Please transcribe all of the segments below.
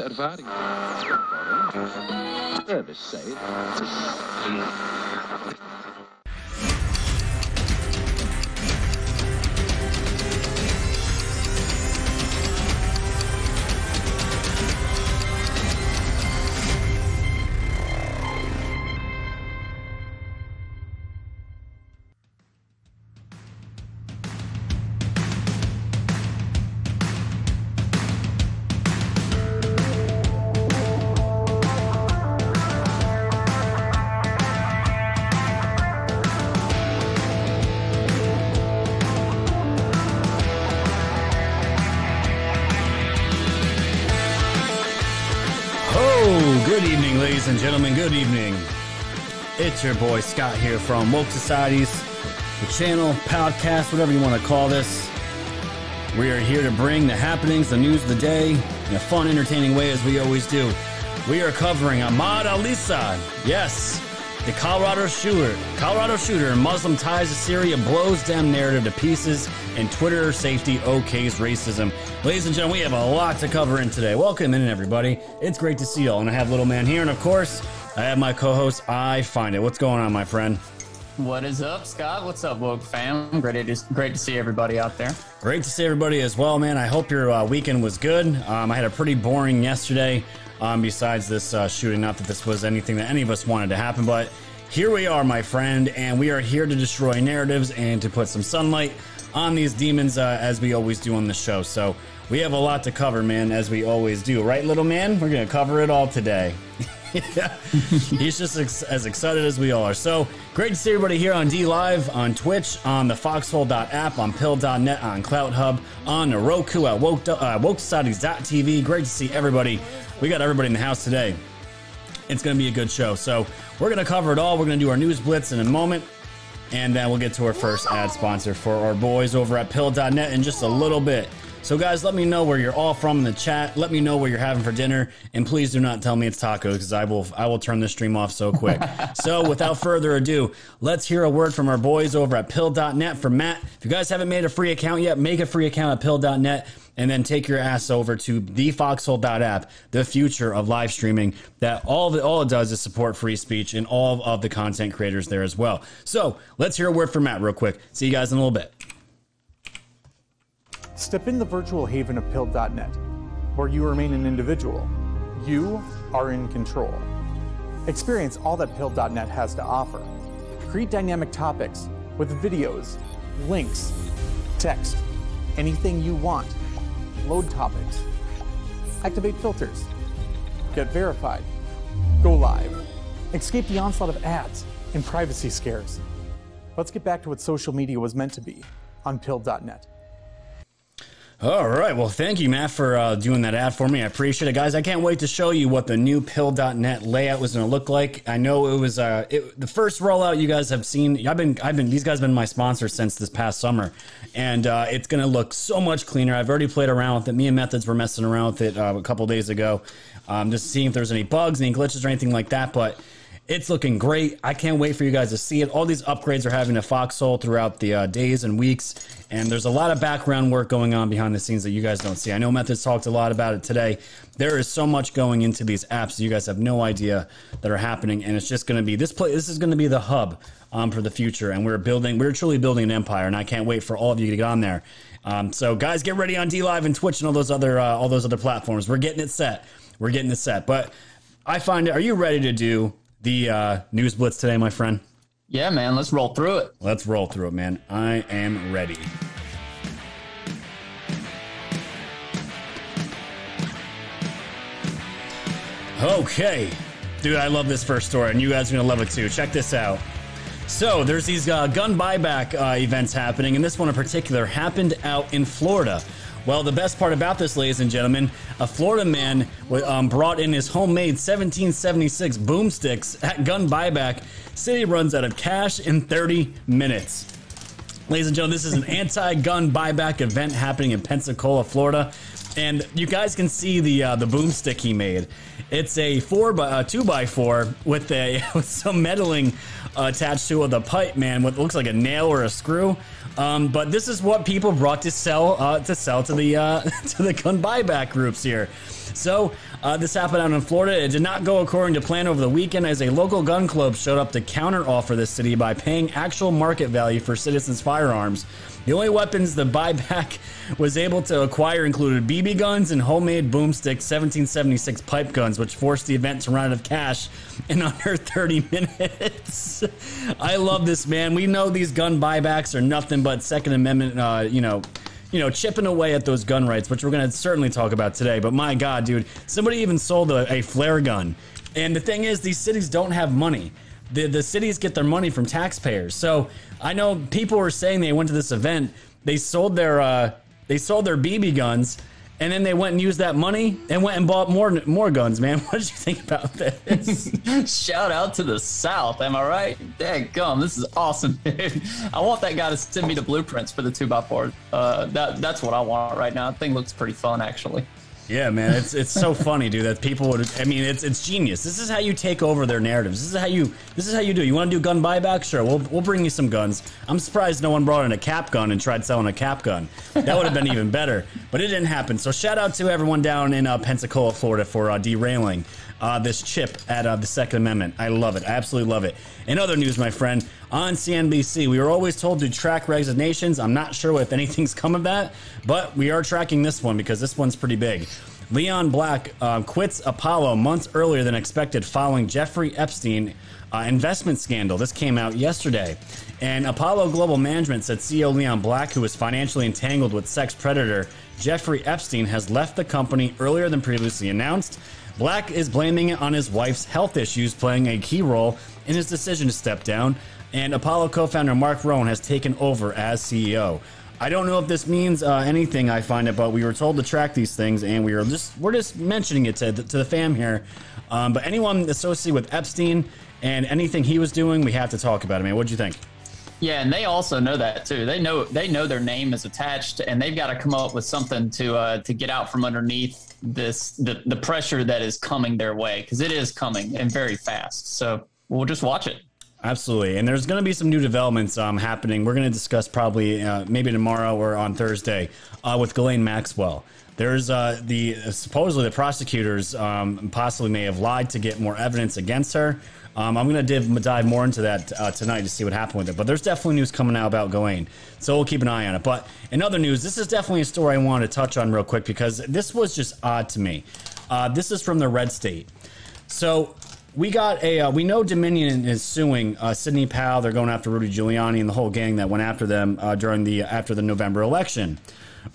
beste ervaring. Service say. It's your boy Scott here from Woke Societies, the channel, podcast, whatever you want to call this. We are here to bring the happenings, the news of the day, in a fun, entertaining way as we always do. We are covering Ahmad Alisa. Yes, the Colorado shooter. Colorado shooter Muslim ties to Syria blows down narrative to pieces, and Twitter safety okays racism. Ladies and gentlemen, we have a lot to cover in today. Welcome in, everybody. It's great to see y'all, and I have Little Man here, and of course, I have my co-host. I find it. What's going on, my friend? What is up, Scott? What's up, woke fam? Great to great to see everybody out there. Great to see everybody as well, man. I hope your uh, weekend was good. Um, I had a pretty boring yesterday. Um, besides this uh, shooting, not that this was anything that any of us wanted to happen, but here we are, my friend, and we are here to destroy narratives and to put some sunlight on these demons, uh, as we always do on the show. So we have a lot to cover, man, as we always do, right, little man? We're gonna cover it all today. yeah. He's just ex- as excited as we all are. So great to see everybody here on D Live, on Twitch, on the Foxhole.app, on Pill.net, on Cloud Hub, on Roku at Woke, uh, WokeSocieties.tv. Great to see everybody. We got everybody in the house today. It's going to be a good show. So we're going to cover it all. We're going to do our news blitz in a moment. And then we'll get to our first ad sponsor for our boys over at pill.net in just a little bit. So, guys, let me know where you're all from in the chat. Let me know what you're having for dinner, and please do not tell me it's tacos because I will I will turn this stream off so quick. so, without further ado, let's hear a word from our boys over at pill.net. For Matt, if you guys haven't made a free account yet, make a free account at pill.net and then take your ass over to thefoxhole.app, the future of live streaming. That all the, all it does is support free speech and all of the content creators there as well. So let's hear a word from Matt real quick. See you guys in a little bit. Step in the virtual haven of Pill.net, where you remain an individual. You are in control. Experience all that Pill.net has to offer. Create dynamic topics with videos, links, text, anything you want. Load topics. Activate filters. Get verified. Go live. Escape the onslaught of ads and privacy scares. Let's get back to what social media was meant to be on Pill.net. All right. Well, thank you, Matt, for uh, doing that ad for me. I appreciate it, guys. I can't wait to show you what the new pill.net layout was going to look like. I know it was uh, it, the first rollout you guys have seen. I've been, I've been, these guys have been my sponsor since this past summer, and uh, it's going to look so much cleaner. I've already played around with it. Me and Methods were messing around with it uh, a couple days ago, um, just seeing if there's any bugs, any glitches, or anything like that. But it's looking great. I can't wait for you guys to see it. All these upgrades are having a foxhole throughout the uh, days and weeks, and there's a lot of background work going on behind the scenes that you guys don't see. I know Methods talked a lot about it today. There is so much going into these apps you guys have no idea that are happening, and it's just going to be this play. This is going to be the hub um, for the future, and we're building. We're truly building an empire, and I can't wait for all of you to get on there. Um, so, guys, get ready on D Live and Twitch and all those other uh, all those other platforms. We're getting it set. We're getting it set. But I find it. Are you ready to do? the uh, news blitz today, my friend? Yeah, man, let's roll through it. Let's roll through it, man. I am ready. Okay. Dude, I love this first story, and you guys are going to love it too. Check this out. So, there's these uh, gun buyback uh, events happening, and this one in particular happened out in Florida. Well, the best part about this, ladies and gentlemen, a Florida man um, brought in his homemade 1776 boomsticks at gun buyback. City runs out of cash in 30 minutes. Ladies and gentlemen, this is an anti-gun buyback event happening in Pensacola, Florida, and you guys can see the uh, the boomstick he made. It's a four by uh, two by four with a with some meddling attached to the pipe, man, what looks like a nail or a screw. Um, but this is what people brought to sell uh, to sell to the uh, to the gun buyback groups here. So uh, this happened out in Florida. It did not go according to plan over the weekend as a local gun club showed up to counteroffer the city by paying actual market value for citizens' firearms. The only weapons the buyback was able to acquire included BB guns and homemade boomstick 1776 pipe guns, which forced the event to run out of cash in under 30 minutes. I love this, man. We know these gun buybacks are nothing but Second Amendment, uh, you know, you know, chipping away at those gun rights, which we're going to certainly talk about today. But my God, dude, somebody even sold a, a flare gun. And the thing is, these cities don't have money. The, the cities get their money from taxpayers. So I know people were saying they went to this event, they sold their uh, they sold their BB guns, and then they went and used that money and went and bought more more guns. Man, what did you think about this? Shout out to the South, am I right? Dang gum, this is awesome, dude. I want that guy to send me the blueprints for the two by four. Uh, that that's what I want right now. I think looks pretty fun, actually. Yeah, man, it's it's so funny, dude. That people would. I mean, it's it's genius. This is how you take over their narratives. This is how you. This is how you do. You want to do gun buyback? Sure, we'll we'll bring you some guns. I'm surprised no one brought in a cap gun and tried selling a cap gun. That would have been even better. But it didn't happen. So shout out to everyone down in uh, Pensacola, Florida, for uh, derailing uh, this chip at uh, the Second Amendment. I love it. I absolutely love it. In other news, my friend, on CNBC, we were always told to track resignations. I'm not sure if anything's come of that, but we are tracking this one because this one's pretty big. Leon Black uh, quits Apollo months earlier than expected following Jeffrey Epstein uh, investment scandal. This came out yesterday. And Apollo Global Management said CEO Leon Black, who was financially entangled with sex predator Jeffrey Epstein, has left the company earlier than previously announced. Black is blaming it on his wife's health issues playing a key role in his decision to step down. And Apollo co founder Mark Rowan has taken over as CEO. I don't know if this means uh, anything. I find it, but we were told to track these things, and we were just we're just mentioning it to, to the fam here. Um, but anyone associated with Epstein and anything he was doing, we have to talk about it. Man, what do you think? Yeah, and they also know that too. They know they know their name is attached, and they've got to come up with something to uh, to get out from underneath this the the pressure that is coming their way because it is coming and very fast. So we'll just watch it. Absolutely, and there's going to be some new developments um, happening. We're going to discuss probably uh, maybe tomorrow or on Thursday uh, with Ghislaine Maxwell. There's uh, the supposedly the prosecutors um, possibly may have lied to get more evidence against her. Um, I'm going to dive more into that uh, tonight to see what happened with it. But there's definitely news coming out about Ghislaine, so we'll keep an eye on it. But in other news, this is definitely a story I want to touch on real quick because this was just odd to me. Uh, this is from the red state. So we got a uh, we know Dominion is suing uh, Sidney Powell. They're going after Rudy Giuliani and the whole gang that went after them uh, during the after the November election.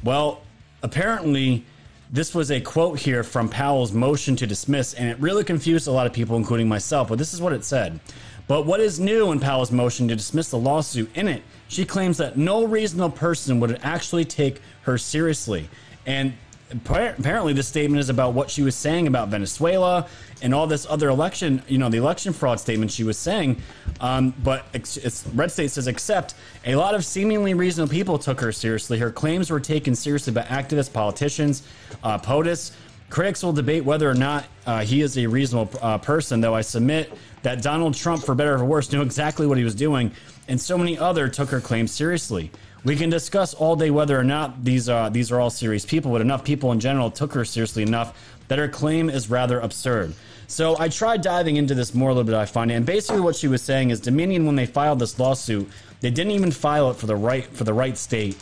Well, apparently, this was a quote here from Powell's motion to dismiss, and it really confused a lot of people, including myself. But this is what it said. But what is new in Powell's motion to dismiss the lawsuit? In it, she claims that no reasonable person would actually take her seriously. And apparently this statement is about what she was saying about Venezuela and all this other election, you know, the election fraud statement she was saying. Um, but it's, Red State says, except a lot of seemingly reasonable people took her seriously. Her claims were taken seriously by activists, politicians, uh, POTUS. Critics will debate whether or not uh, he is a reasonable uh, person, though I submit that Donald Trump, for better or for worse, knew exactly what he was doing, and so many other took her claims seriously. We can discuss all day whether or not these are these are all serious people, but enough people in general took her seriously enough that her claim is rather absurd. So I tried diving into this more a little bit. I find it, and basically what she was saying is Dominion, when they filed this lawsuit, they didn't even file it for the right for the right state.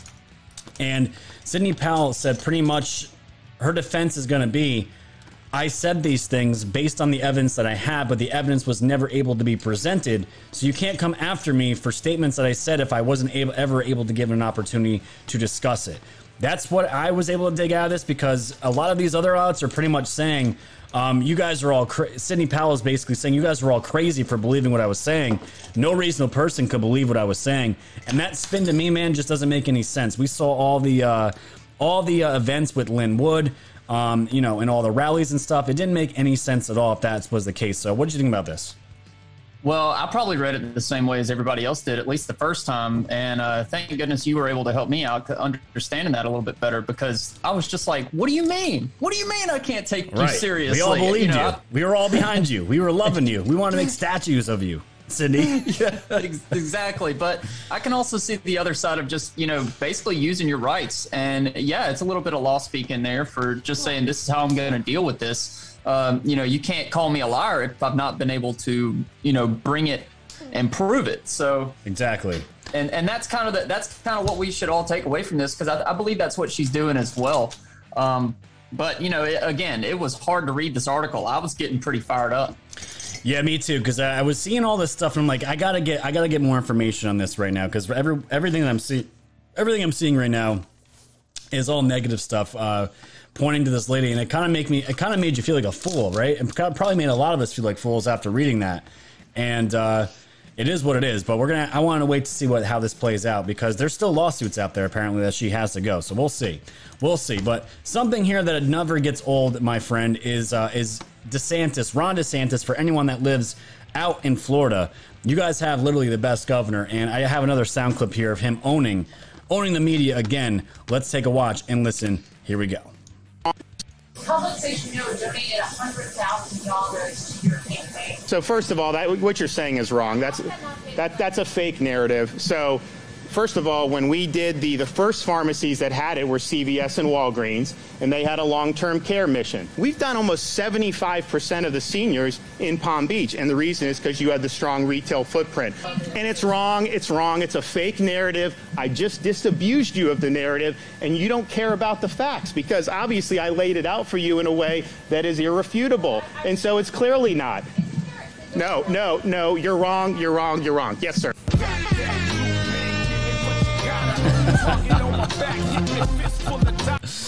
And Sidney Powell said pretty much her defense is going to be I said these things based on the evidence that I have, but the evidence was never able to be presented. So you can't come after me for statements that I said if I wasn't able, ever able to give an opportunity to discuss it. That's what I was able to dig out of this because a lot of these other outlets are pretty much saying, um, you guys are all, cra- Sidney Powell is basically saying, you guys were all crazy for believing what I was saying. No reasonable person could believe what I was saying. And that spin to me, man, just doesn't make any sense. We saw all the, uh, all the uh, events with Lin Wood um, you know, in all the rallies and stuff. It didn't make any sense at all if that was the case. So, what did you think about this? Well, I probably read it the same way as everybody else did, at least the first time. And uh, thank goodness you were able to help me out understanding that a little bit better because I was just like, "What do you mean? What do you mean I can't take right. you seriously?" We all believed you. Know, you. we were all behind you. We were loving you. We wanted to make statues of you. Sidney. yeah, exactly. But I can also see the other side of just, you know, basically using your rights. And yeah, it's a little bit of law speak in there for just saying this is how I'm going to deal with this. Um, you know, you can't call me a liar if I've not been able to, you know, bring it and prove it. So exactly. And and that's kind of the, that's kind of what we should all take away from this because I, I, believe that's what she's doing as well. Um, but you know, it, again, it was hard to read this article. I was getting pretty fired up. Yeah, me too. Because I, was seeing all this stuff, and I'm like, I gotta get, I gotta get more information on this right now. Because every everything that I'm seeing, everything I'm seeing right now, is all negative stuff, uh, pointing to this lady, and it kind of make me, it kind of made you feel like a fool, right? It probably made a lot of us feel like fools after reading that, and. uh it is what it is, but we're gonna. I want to wait to see what how this plays out because there's still lawsuits out there apparently that she has to go. So we'll see, we'll see. But something here that never gets old, my friend, is uh, is DeSantis, Ron DeSantis. For anyone that lives out in Florida, you guys have literally the best governor, and I have another sound clip here of him owning owning the media again. Let's take a watch and listen. Here we go. Public Safety Bureau donated $100,000 to your campaign. So first of all, that what you're saying is wrong. That's that that's a fake narrative. So First of all, when we did the, the first pharmacies that had it were CVS and Walgreens, and they had a long-term care mission. We've done almost 75% of the seniors in Palm Beach, and the reason is because you had the strong retail footprint. And it's wrong, it's wrong, it's a fake narrative. I just disabused you of the narrative, and you don't care about the facts because obviously I laid it out for you in a way that is irrefutable. And so it's clearly not. No, no, no, you're wrong, you're wrong, you're wrong. Yes, sir.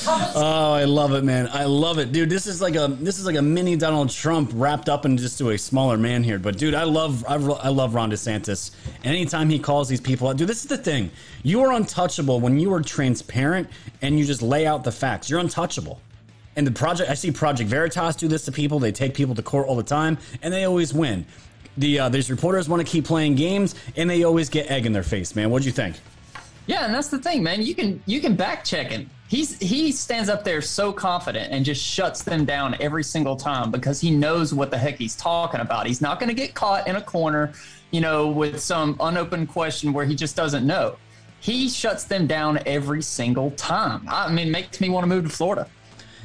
Oh, I love it, man. I love it, dude. This is like a this is like a mini Donald Trump wrapped up into just to a smaller man here. But dude, I love I, I love Ron DeSantis. And anytime he calls these people out, dude, this is the thing. You are untouchable when you are transparent and you just lay out the facts. You're untouchable. And the project, I see Project Veritas do this to people. They take people to court all the time, and they always win. The uh, these reporters want to keep playing games, and they always get egg in their face. Man, what'd you think? Yeah, and that's the thing, man. You can you can back check him. He's he stands up there so confident and just shuts them down every single time because he knows what the heck he's talking about. He's not going to get caught in a corner, you know, with some unopened question where he just doesn't know. He shuts them down every single time. I mean, makes me want to move to Florida.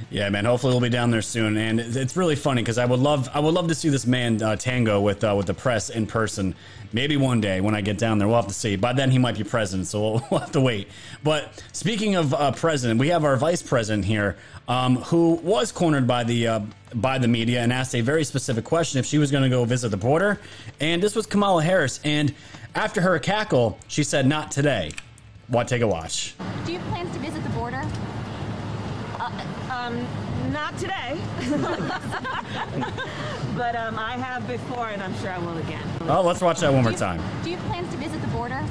Yeah, man. Hopefully, we'll be down there soon. And it's really funny because I would love, I would love to see this man uh, tango with uh, with the press in person. Maybe one day when I get down there, we'll have to see. By then, he might be president, so we'll, we'll have to wait. But speaking of uh, president, we have our vice president here, um, who was cornered by the uh, by the media and asked a very specific question if she was going to go visit the border. And this was Kamala Harris. And after her cackle, she said, "Not today." Want take a watch? Do you have plans to visit the border? Uh, um, not today. but um, I have before, and I'm sure I will again. Oh, let's watch that one more time. Do you have plans to visit the border?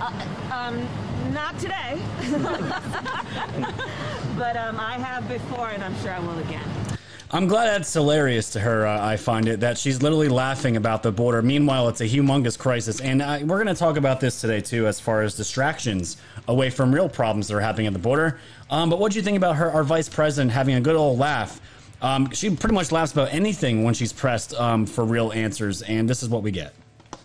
Uh, um, not today. but um, I have before, and I'm sure I will again. I'm glad that's hilarious to her. Uh, I find it that she's literally laughing about the border. Meanwhile, it's a humongous crisis, and uh, we're going to talk about this today too, as far as distractions away from real problems that are happening at the border. Um, but what do you think about her, our vice president, having a good old laugh? Um, she pretty much laughs about anything when she's pressed um, for real answers, and this is what we get.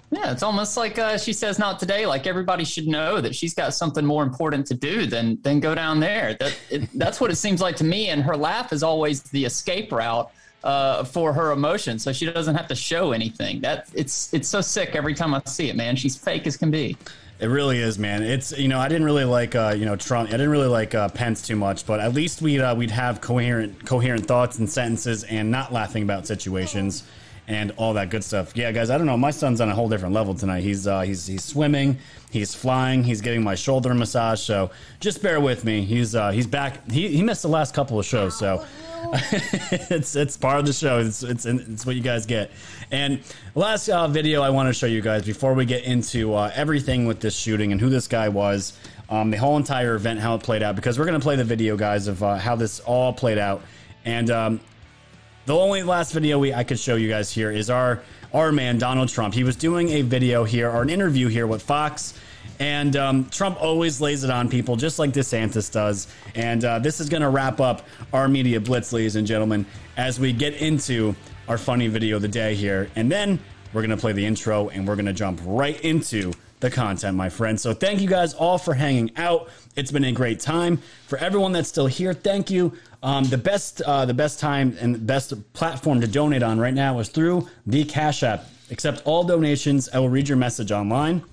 Yeah, it's almost like uh, she says, "Not today." Like everybody should know that she's got something more important to do than than go down there. That it, that's what it seems like to me. And her laugh is always the escape route uh, for her emotion, so she doesn't have to show anything. That it's it's so sick every time I see it, man. She's fake as can be. It really is, man. It's you know I didn't really like uh, you know Trump. I didn't really like uh, Pence too much, but at least we'd uh, we'd have coherent coherent thoughts and sentences and not laughing about situations and all that good stuff. Yeah, guys, I don't know. My son's on a whole different level tonight. He's uh, he's he's swimming, he's flying, he's getting my shoulder massage. So just bear with me. He's uh, he's back. He he missed the last couple of shows, so it's it's part of the show. It's it's it's what you guys get. And last uh, video I want to show you guys before we get into uh, everything with this shooting and who this guy was, um, the whole entire event, how it played out. Because we're gonna play the video, guys, of uh, how this all played out. And um, the only last video we I could show you guys here is our our man Donald Trump. He was doing a video here or an interview here with Fox. And um, Trump always lays it on people, just like DeSantis does. And uh, this is going to wrap up our media blitz, ladies and gentlemen, as we get into our funny video of the day here. And then we're going to play the intro and we're going to jump right into the content, my friends. So thank you guys all for hanging out. It's been a great time. For everyone that's still here, thank you. Um, the best, uh, the best time and best platform to donate on right now is through the Cash App. Accept all donations. I will read your message online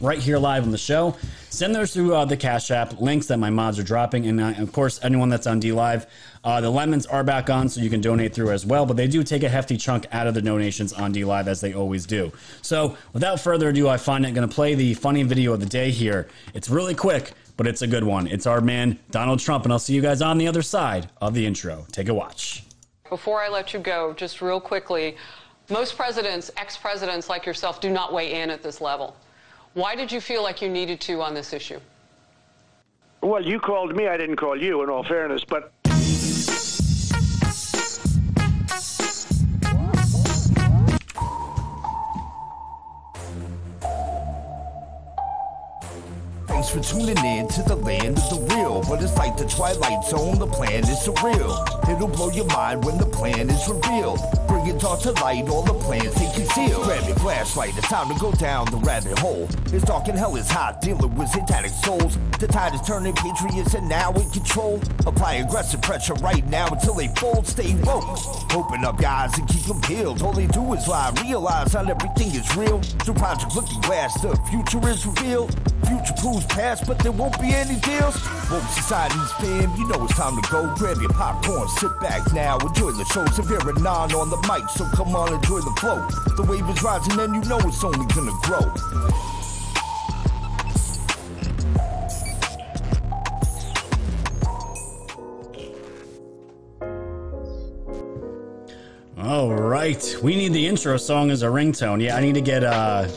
right here live on the show. Send those through uh, the Cash App links that my mods are dropping, and uh, of course, anyone that's on D Live, uh, the lemons are back on, so you can donate through as well. But they do take a hefty chunk out of the donations on D Live as they always do. So, without further ado, I find it going to play the funny video of the day here. It's really quick, but it's a good one. It's our man Donald Trump, and I'll see you guys on the other side of the intro. Take a watch. Before I let you go, just real quickly, most presidents, ex presidents like yourself, do not weigh in at this level. Why did you feel like you needed to on this issue? Well, you called me. I didn't call you, in all fairness. But Thanks for tuning in to the land of the real. But it's like the Twilight Zone, the plan is surreal. It'll blow your mind when the plan is revealed. It to light, all the plans they conceal. Grab your flashlight, it's time to go down the rabbit hole. It's dark and hell is hot, dealing with satanic souls. The tide is turning, patriots are now in control. Apply aggressive pressure right now until they fold. Stay woke. Open up, guys, and keep them peeled. All they do is lie, realize not everything is real. Through Project Looking Glass, the future is revealed. Future proves past, but there won't be any deals. Woke society's fam, you know it's time to go. Grab your popcorn, sit back now, enjoy the show. Severe and non on the mic, so come on, enjoy the flow. The wave is rising, and you know it's only gonna grow. All right, we need the intro song as a ringtone. Yeah, I need to get uh,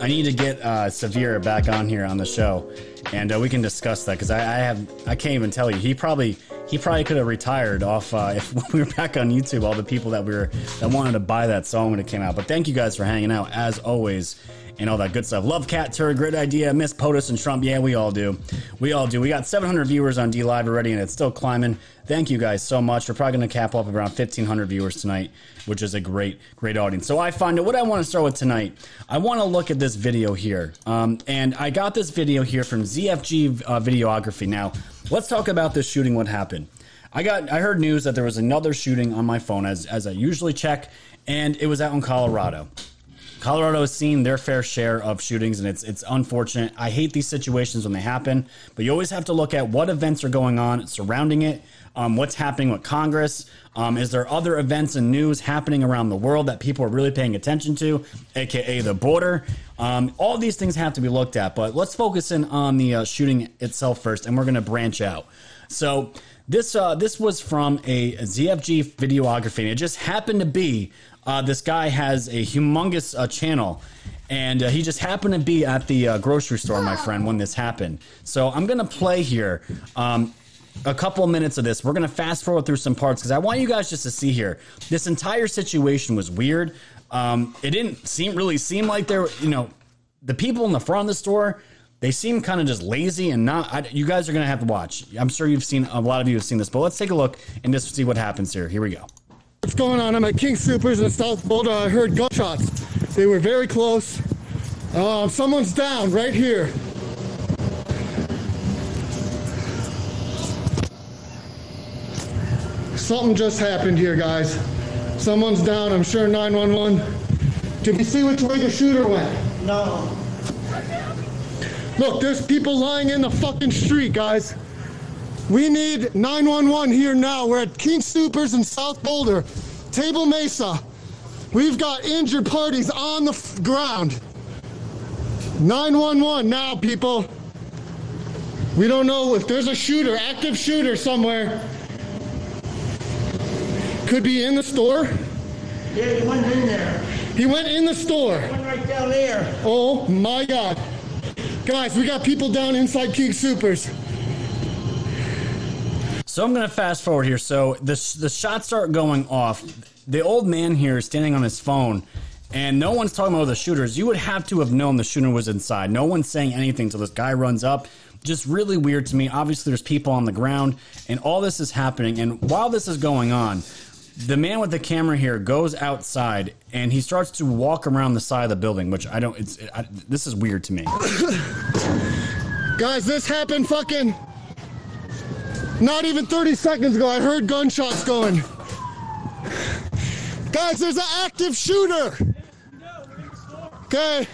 I need to get uh, Severe back on here on the show, and uh, we can discuss that because I, I have I can't even tell you. He probably he probably could have retired off uh, if we were back on YouTube. All the people that we were that wanted to buy that song when it came out. But thank you guys for hanging out as always and all that good stuff. Love Cat Tur, great idea. Miss POTUS and Trump, yeah, we all do. We all do. We got 700 viewers on D Live already, and it's still climbing. Thank you guys so much. We're probably going to cap off around 1,500 viewers tonight, which is a great, great audience. So I find it. What I want to start with tonight, I want to look at this video here, um, and I got this video here from ZFG uh, Videography. Now, let's talk about this shooting. What happened? I got I heard news that there was another shooting on my phone as as I usually check, and it was out in Colorado. Colorado has seen their fair share of shootings, and it's it's unfortunate. I hate these situations when they happen, but you always have to look at what events are going on surrounding it. Um, what's happening with Congress? Um, is there other events and news happening around the world that people are really paying attention to, aka the border? Um, all these things have to be looked at, but let's focus in on the uh, shooting itself first, and we're going to branch out. So this uh, this was from a ZFG videography, and it just happened to be uh, this guy has a humongous uh, channel, and uh, he just happened to be at the uh, grocery store, my friend, when this happened. So I'm gonna play here. Um, a couple minutes of this. We're going to fast forward through some parts because I want you guys just to see here. This entire situation was weird. Um, it didn't seem really seem like there, you know, the people in the front of the store. They seem kind of just lazy and not. I, you guys are going to have to watch. I'm sure you've seen a lot of you have seen this, but let's take a look and just see what happens here. Here we go. What's going on? I'm at King Supers in South Boulder. I heard gunshots. They were very close. Uh, someone's down right here. Something just happened here, guys. Someone's down. I'm sure 911. Did we see which way the shooter went? No. Look, there's people lying in the fucking street, guys. We need 911 here now. We're at King Supers in South Boulder, Table Mesa. We've got injured parties on the f- ground. 911 now, people. We don't know if there's a shooter, active shooter somewhere. Could be in the store. Yeah, he went in there. He went in the store. Went right down there. Oh my God. Guys, we got people down inside King Supers. So I'm going to fast forward here. So the the shots start going off. The old man here is standing on his phone, and no one's talking about the shooters. You would have to have known the shooter was inside. No one's saying anything until this guy runs up. Just really weird to me. Obviously, there's people on the ground, and all this is happening. And while this is going on, the man with the camera here goes outside and he starts to walk around the side of the building, which I don't. It's I, this is weird to me. Guys, this happened fucking not even 30 seconds ago. I heard gunshots going. Guys, there's an active shooter. Okay.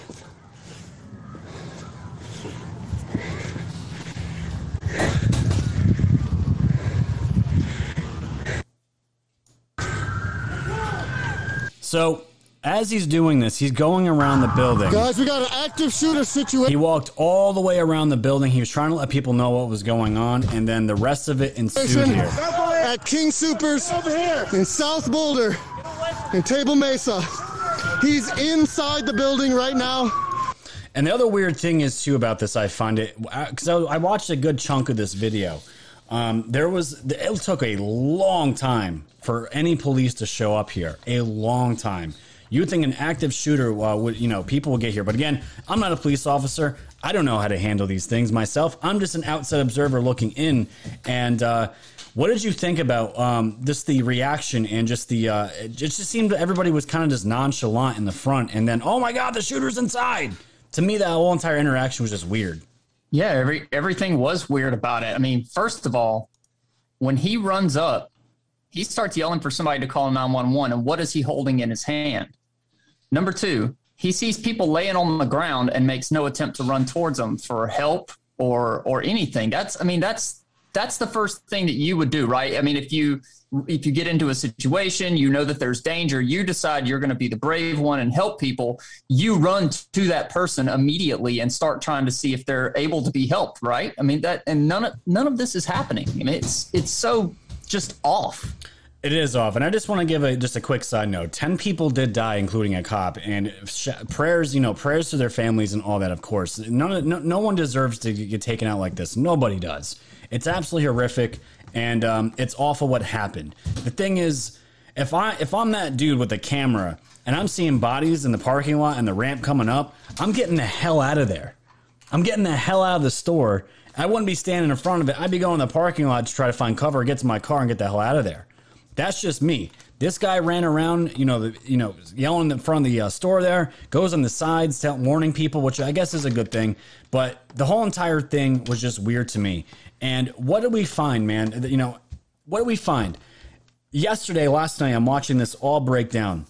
So as he's doing this, he's going around the building. Guys, we got an active shooter situation. He walked all the way around the building. He was trying to let people know what was going on, and then the rest of it ensued here. At King Supers in South Boulder in Table Mesa. He's inside the building right now. And the other weird thing is too about this, I find it because I, I watched a good chunk of this video. Um, there was it took a long time for any police to show up here. A long time. You would think an active shooter uh, would, you know, people would get here. But again, I'm not a police officer. I don't know how to handle these things myself. I'm just an outside observer looking in. And uh, what did you think about um, just the reaction and just the? Uh, it just seemed that everybody was kind of just nonchalant in the front, and then oh my god, the shooter's inside. To me, that whole entire interaction was just weird. Yeah, every everything was weird about it. I mean, first of all, when he runs up, he starts yelling for somebody to call 911 and what is he holding in his hand? Number 2, he sees people laying on the ground and makes no attempt to run towards them for help or or anything. That's I mean, that's that's the first thing that you would do, right? I mean, if you if you get into a situation, you know that there's danger, you decide you're going to be the brave one and help people, you run to that person immediately and start trying to see if they're able to be helped, right? I mean that and none of none of this is happening. I mean, it's it's so just off. It is off, and I just want to give a just a quick side note. Ten people did die, including a cop, and sh- prayers, you know, prayers to their families and all that. Of course, none, no, no one deserves to get taken out like this. Nobody does. It's absolutely horrific, and um, it's awful what happened. The thing is, if I if I'm that dude with the camera and I'm seeing bodies in the parking lot and the ramp coming up, I'm getting the hell out of there. I'm getting the hell out of the store. I wouldn't be standing in front of it. I'd be going to the parking lot to try to find cover, get to my car, and get the hell out of there. That's just me. This guy ran around, you know, the, you know, yelling in front of the uh, store. There goes on the sides, tell, warning people, which I guess is a good thing. But the whole entire thing was just weird to me. And what did we find, man? You know, what did we find? Yesterday, last night, I'm watching this all break down,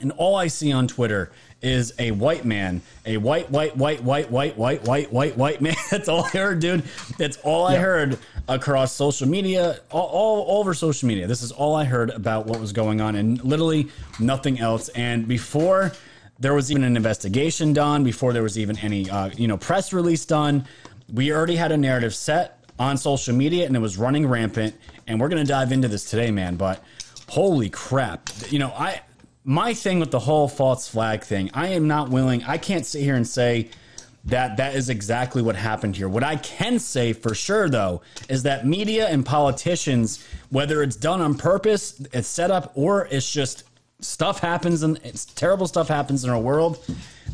and all I see on Twitter is a white man, a white, white, white, white, white, white, white, white, white man. That's all I heard, dude. That's all I heard across social media, all, all, over social media. This is all I heard about what was going on, and literally nothing else. And before there was even an investigation done, before there was even any, uh, you know, press release done, we already had a narrative set on social media, and it was running rampant. And we're gonna dive into this today, man. But holy crap, you know, I my thing with the whole false flag thing, I am not willing. I can't sit here and say that that is exactly what happened here. What I can say for sure, though, is that media and politicians, whether it's done on purpose, it's set up, or it's just stuff happens and it's terrible stuff happens in our world,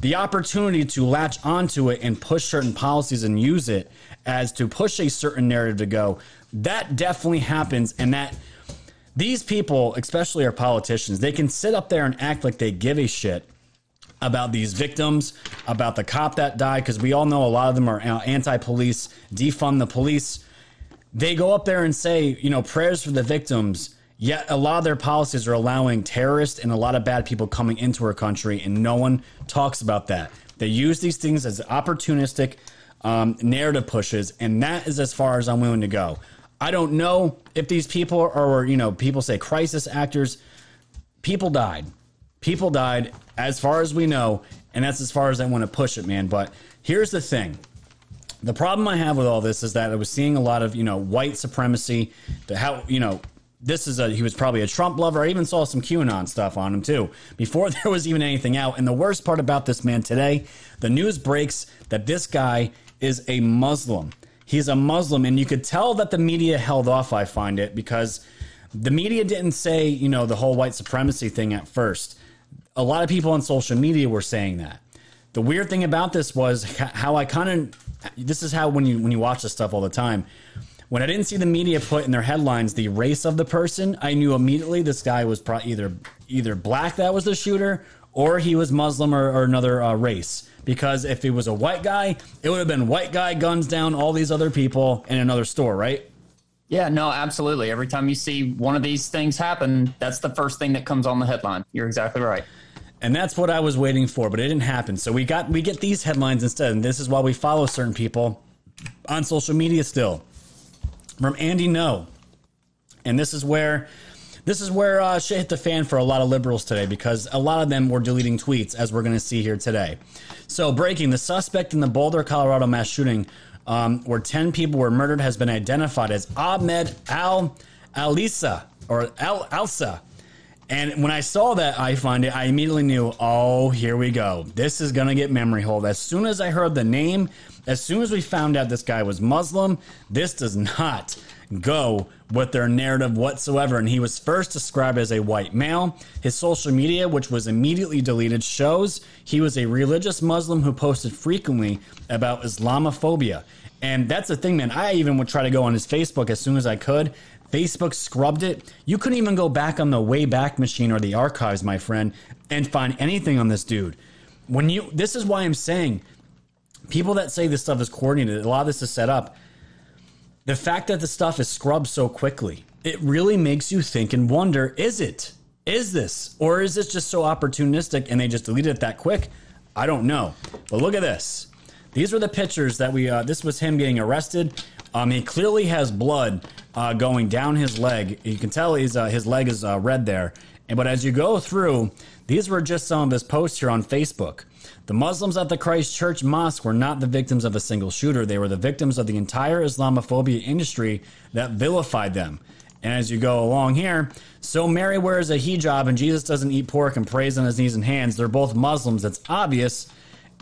the opportunity to latch onto it and push certain policies and use it as to push a certain narrative to go, that definitely happens, and that these people, especially our politicians, they can sit up there and act like they give a shit about these victims, about the cop that died, because we all know a lot of them are anti police, defund the police. They go up there and say, you know, prayers for the victims. Yet a lot of their policies are allowing terrorists and a lot of bad people coming into our country, and no one talks about that. They use these things as opportunistic um, narrative pushes, and that is as far as I'm willing to go. I don't know if these people are, you know, people say crisis actors. People died. People died, as far as we know, and that's as far as I want to push it, man. But here's the thing. The problem I have with all this is that I was seeing a lot of, you know, white supremacy, how, you know, this is a he was probably a Trump lover. I even saw some QAnon stuff on him too before there was even anything out. And the worst part about this man today, the news breaks that this guy is a Muslim. He's a Muslim, and you could tell that the media held off. I find it because the media didn't say you know the whole white supremacy thing at first. A lot of people on social media were saying that. The weird thing about this was how I kind of this is how when you when you watch this stuff all the time when I didn't see the media put in their headlines the race of the person, I knew immediately this guy was pro- either either black that was the shooter or he was Muslim or, or another uh, race. Because if it was a white guy, it would have been white guy guns down all these other people in another store, right? Yeah, no, absolutely. Every time you see one of these things happen, that's the first thing that comes on the headline. You're exactly right. And that's what I was waiting for, but it didn't happen. So we got we get these headlines instead, and this is why we follow certain people on social media still. From Andy Ngo. And this is where this is where uh, shit hit the fan for a lot of liberals today because a lot of them were deleting tweets, as we're going to see here today. So, breaking the suspect in the Boulder, Colorado mass shooting, um, where 10 people were murdered, has been identified as Ahmed Al Alisa or Al Alsa. And when I saw that, I find it, I immediately knew, oh, here we go. This is going to get memory hold. As soon as I heard the name, as soon as we found out this guy was Muslim, this does not go with their narrative whatsoever. And he was first described as a white male. His social media, which was immediately deleted, shows he was a religious Muslim who posted frequently about Islamophobia. And that's the thing, man. I even would try to go on his Facebook as soon as I could. Facebook scrubbed it. You couldn't even go back on the Wayback Machine or the archives, my friend, and find anything on this dude. When you, this is why I'm saying, people that say this stuff is coordinated, a lot of this is set up. The fact that the stuff is scrubbed so quickly, it really makes you think and wonder: Is it? Is this, or is this just so opportunistic and they just deleted it that quick? I don't know. But look at this. These were the pictures that we. Uh, this was him getting arrested. Um, he clearly has blood uh, going down his leg. You can tell he's uh, his leg is uh, red there. And but as you go through, these were just some of his posts here on Facebook. The Muslims at the Christchurch Mosque were not the victims of a single shooter. They were the victims of the entire Islamophobia industry that vilified them. And as you go along here, so Mary wears a hijab and Jesus doesn't eat pork and prays on his knees and hands. They're both Muslims. That's obvious,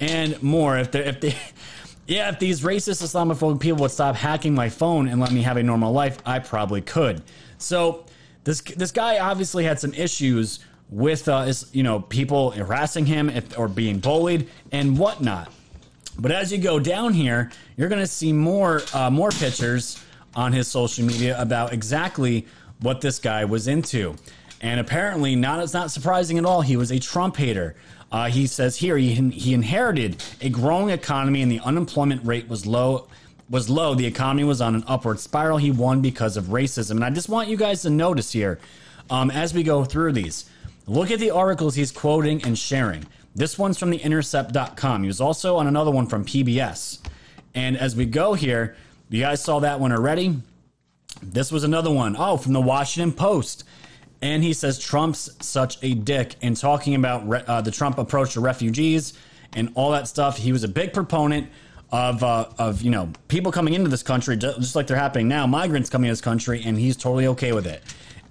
and more. If they if they yeah, if these racist Islamophobic people would stop hacking my phone and let me have a normal life, I probably could. So this this guy obviously had some issues with uh, you know people harassing him if, or being bullied and whatnot. But as you go down here, you're going to see more uh, more pictures on his social media about exactly what this guy was into. And apparently, not it's not surprising at all. He was a Trump hater. Uh, he says here he he inherited a growing economy and the unemployment rate was low was low. The economy was on an upward spiral. He won because of racism. And I just want you guys to notice here um, as we go through these. Look at the articles he's quoting and sharing. This one's from the intercept.com. He was also on another one from PBS. And as we go here, you guys saw that one already. This was another one. Oh, from the Washington Post. And he says Trump's such a dick and talking about re- uh, the Trump approach to refugees and all that stuff. He was a big proponent of uh, of you know people coming into this country just like they're happening now, migrants coming to this country, and he's totally okay with it.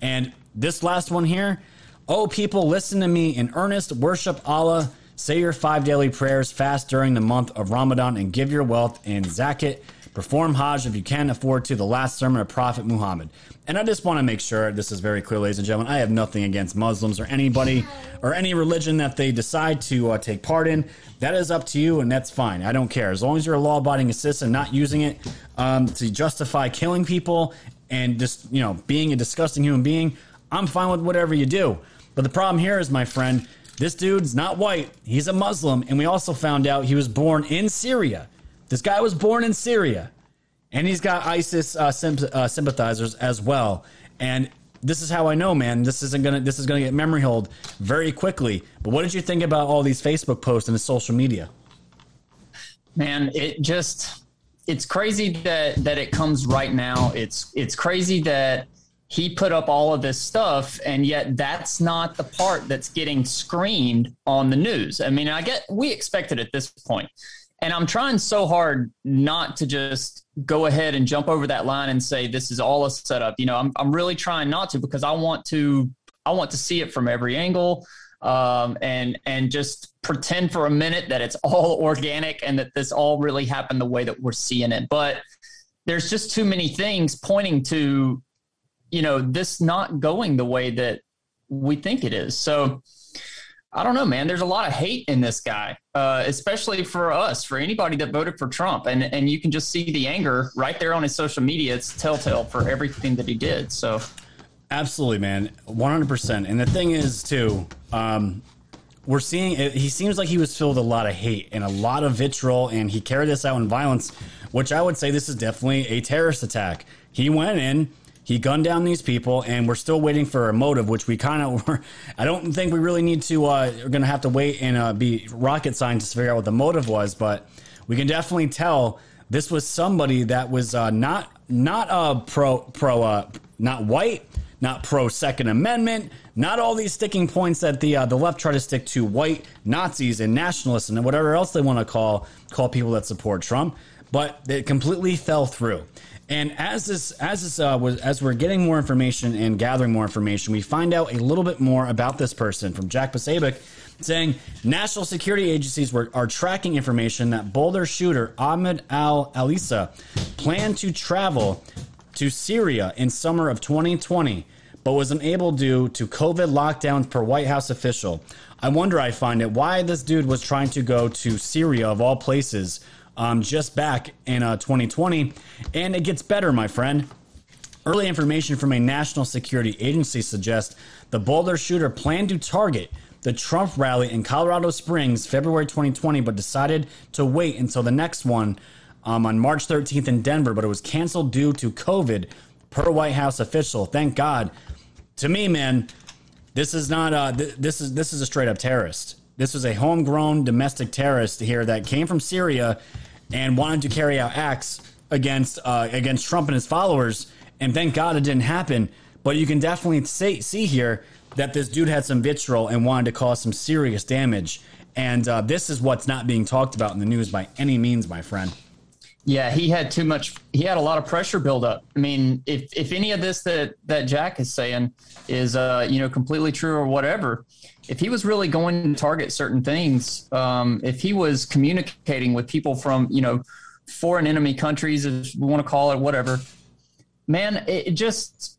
And this last one here, oh people, listen to me in earnest, worship Allah, say your five daily prayers, fast during the month of Ramadan, and give your wealth in zakat. Perform Hajj if you can afford to, the last sermon of Prophet Muhammad. And I just want to make sure this is very clear, ladies and gentlemen. I have nothing against Muslims or anybody or any religion that they decide to uh, take part in. That is up to you, and that's fine. I don't care. As long as you're a law abiding citizen, not using it um, to justify killing people and just, you know, being a disgusting human being, I'm fine with whatever you do. But the problem here is, my friend, this dude's not white. He's a Muslim. And we also found out he was born in Syria. This guy was born in Syria, and he's got ISIS uh, uh, sympathizers as well. And this is how I know, man. This isn't gonna. This is gonna get memory hold very quickly. But what did you think about all these Facebook posts and the social media? Man, it just it's crazy that that it comes right now. It's it's crazy that he put up all of this stuff and yet that's not the part that's getting screened on the news. I mean, I get we expected it at this point. And I'm trying so hard not to just go ahead and jump over that line and say this is all a setup. You know, I'm I'm really trying not to because I want to I want to see it from every angle. Um, and and just pretend for a minute that it's all organic and that this all really happened the way that we're seeing it. But there's just too many things pointing to, you know, this not going the way that we think it is. So I don't know, man. There's a lot of hate in this guy, uh, especially for us, for anybody that voted for Trump, and and you can just see the anger right there on his social media. It's telltale for everything that he did. So, absolutely, man, one hundred percent. And the thing is, too, um, we're seeing it, he seems like he was filled with a lot of hate and a lot of vitriol, and he carried this out in violence, which I would say this is definitely a terrorist attack. He went in he gunned down these people, and we're still waiting for a motive, which we kind of. I don't think we really need to. Uh, we're going to have to wait and uh, be rocket scientists to figure out what the motive was, but we can definitely tell this was somebody that was uh, not not uh, pro pro uh, not white, not pro Second Amendment, not all these sticking points that the uh, the left try to stick to white Nazis and nationalists and whatever else they want to call call people that support Trump, but it completely fell through. And as this as this uh, was as we're getting more information and gathering more information, we find out a little bit more about this person from Jack Posobiec, saying national security agencies were, are tracking information that Boulder shooter Ahmed Al Alissa planned to travel to Syria in summer of 2020, but was unable due to COVID lockdowns per White House official. I wonder, I find it, why this dude was trying to go to Syria of all places um, just back in uh, 2020. And it gets better, my friend. Early information from a national security agency suggests the Boulder shooter planned to target the Trump rally in Colorado Springs February 2020, but decided to wait until the next one um, on March 13th in Denver, but it was canceled due to COVID, per White House official. Thank God. To me, man, this is not uh, th- this is this is a straight up terrorist. This was a homegrown domestic terrorist here that came from Syria and wanted to carry out acts against uh, against Trump and his followers. And thank God it didn't happen. But you can definitely say, see here that this dude had some vitriol and wanted to cause some serious damage. And uh, this is what's not being talked about in the news by any means, my friend. Yeah, he had too much. He had a lot of pressure build up. I mean, if if any of this that that Jack is saying is uh, you know completely true or whatever, if he was really going to target certain things, um, if he was communicating with people from, you know, foreign enemy countries, if we want to call it whatever, man, it, it just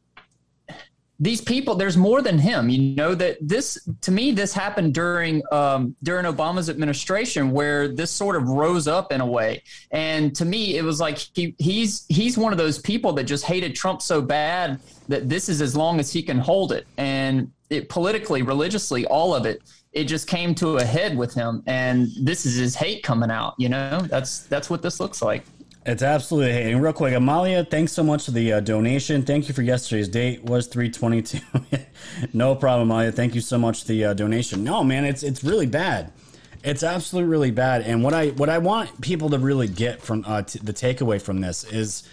these people there's more than him you know that this to me this happened during um, during obama's administration where this sort of rose up in a way and to me it was like he he's he's one of those people that just hated trump so bad that this is as long as he can hold it and it politically, religiously, all of it, it just came to a head with him, and this is his hate coming out. You know, that's that's what this looks like. It's absolutely hating. Real quick, Amalia, thanks so much for the uh, donation. Thank you for yesterday's date was three twenty two. no problem, Amalia. Thank you so much for the uh, donation. No, man, it's it's really bad. It's absolutely really bad. And what I what I want people to really get from uh, t- the takeaway from this is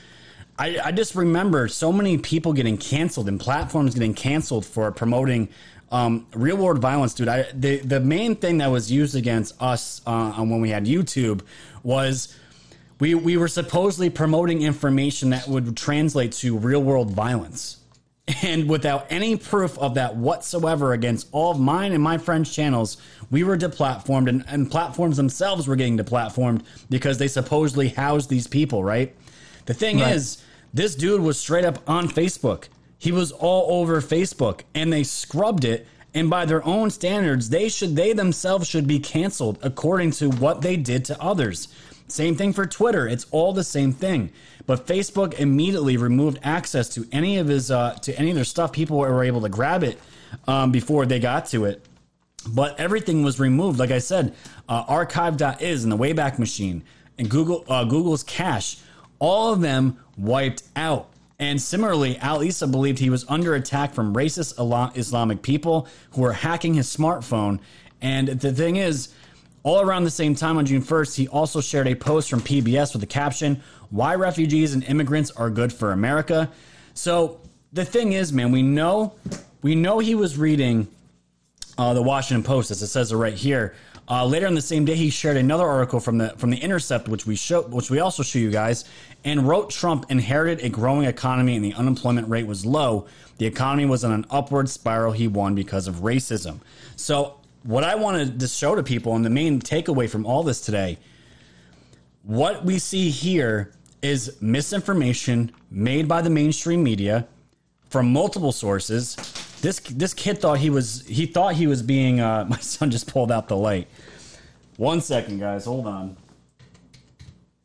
I, I just remember so many people getting canceled and platforms getting canceled for promoting um, real world violence, dude. I, the the main thing that was used against us uh, when we had YouTube was we we were supposedly promoting information that would translate to real world violence, and without any proof of that whatsoever against all of mine and my friends' channels, we were deplatformed, and, and platforms themselves were getting deplatformed because they supposedly housed these people, right? The thing right. is this dude was straight up on Facebook. He was all over Facebook and they scrubbed it. And by their own standards, they should they themselves should be canceled according to what they did to others. Same thing for Twitter. It's all the same thing. But Facebook immediately removed access to any of his uh, to any of their stuff. People were able to grab it um, before they got to it. But everything was removed. Like I said, uh, archive.is and the Wayback Machine and Google uh, Google's cache all of them wiped out. And similarly, Al Issa believed he was under attack from racist Islamic people who were hacking his smartphone. And the thing is, all around the same time on June 1st, he also shared a post from PBS with the caption, Why Refugees and Immigrants Are Good for America. So the thing is, man, we know we know he was reading uh, the Washington Post, as it says it right here. Uh, later on the same day, he shared another article from the from the Intercept, which we show, which we also show you guys, and wrote Trump inherited a growing economy and the unemployment rate was low. The economy was on an upward spiral. He won because of racism. So, what I wanted to show to people, and the main takeaway from all this today, what we see here is misinformation made by the mainstream media from multiple sources This this kid thought he was he thought he was being. Uh, my son just pulled out the light. One second, guys. Hold on.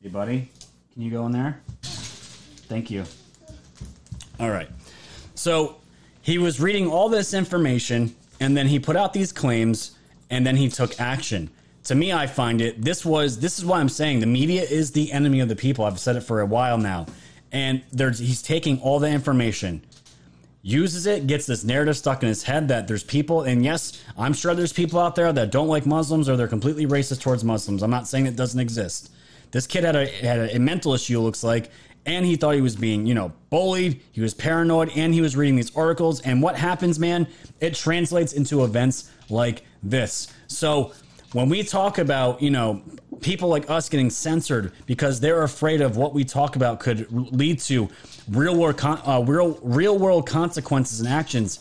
Hey, buddy, can you go in there? Thank you. All right. So he was reading all this information, and then he put out these claims, and then he took action. To me, I find it. This was. This is why I'm saying the media is the enemy of the people. I've said it for a while now, and there's he's taking all the information uses it, gets this narrative stuck in his head that there's people, and yes, I'm sure there's people out there that don't like Muslims or they're completely racist towards Muslims. I'm not saying it doesn't exist. This kid had a had a, mental issue, it looks like, and he thought he was being, you know, bullied. He was paranoid, and he was reading these articles. And what happens, man? It translates into events like this. So when we talk about, you know, people like us getting censored because they're afraid of what we talk about could lead to real world, uh, real real world consequences and actions.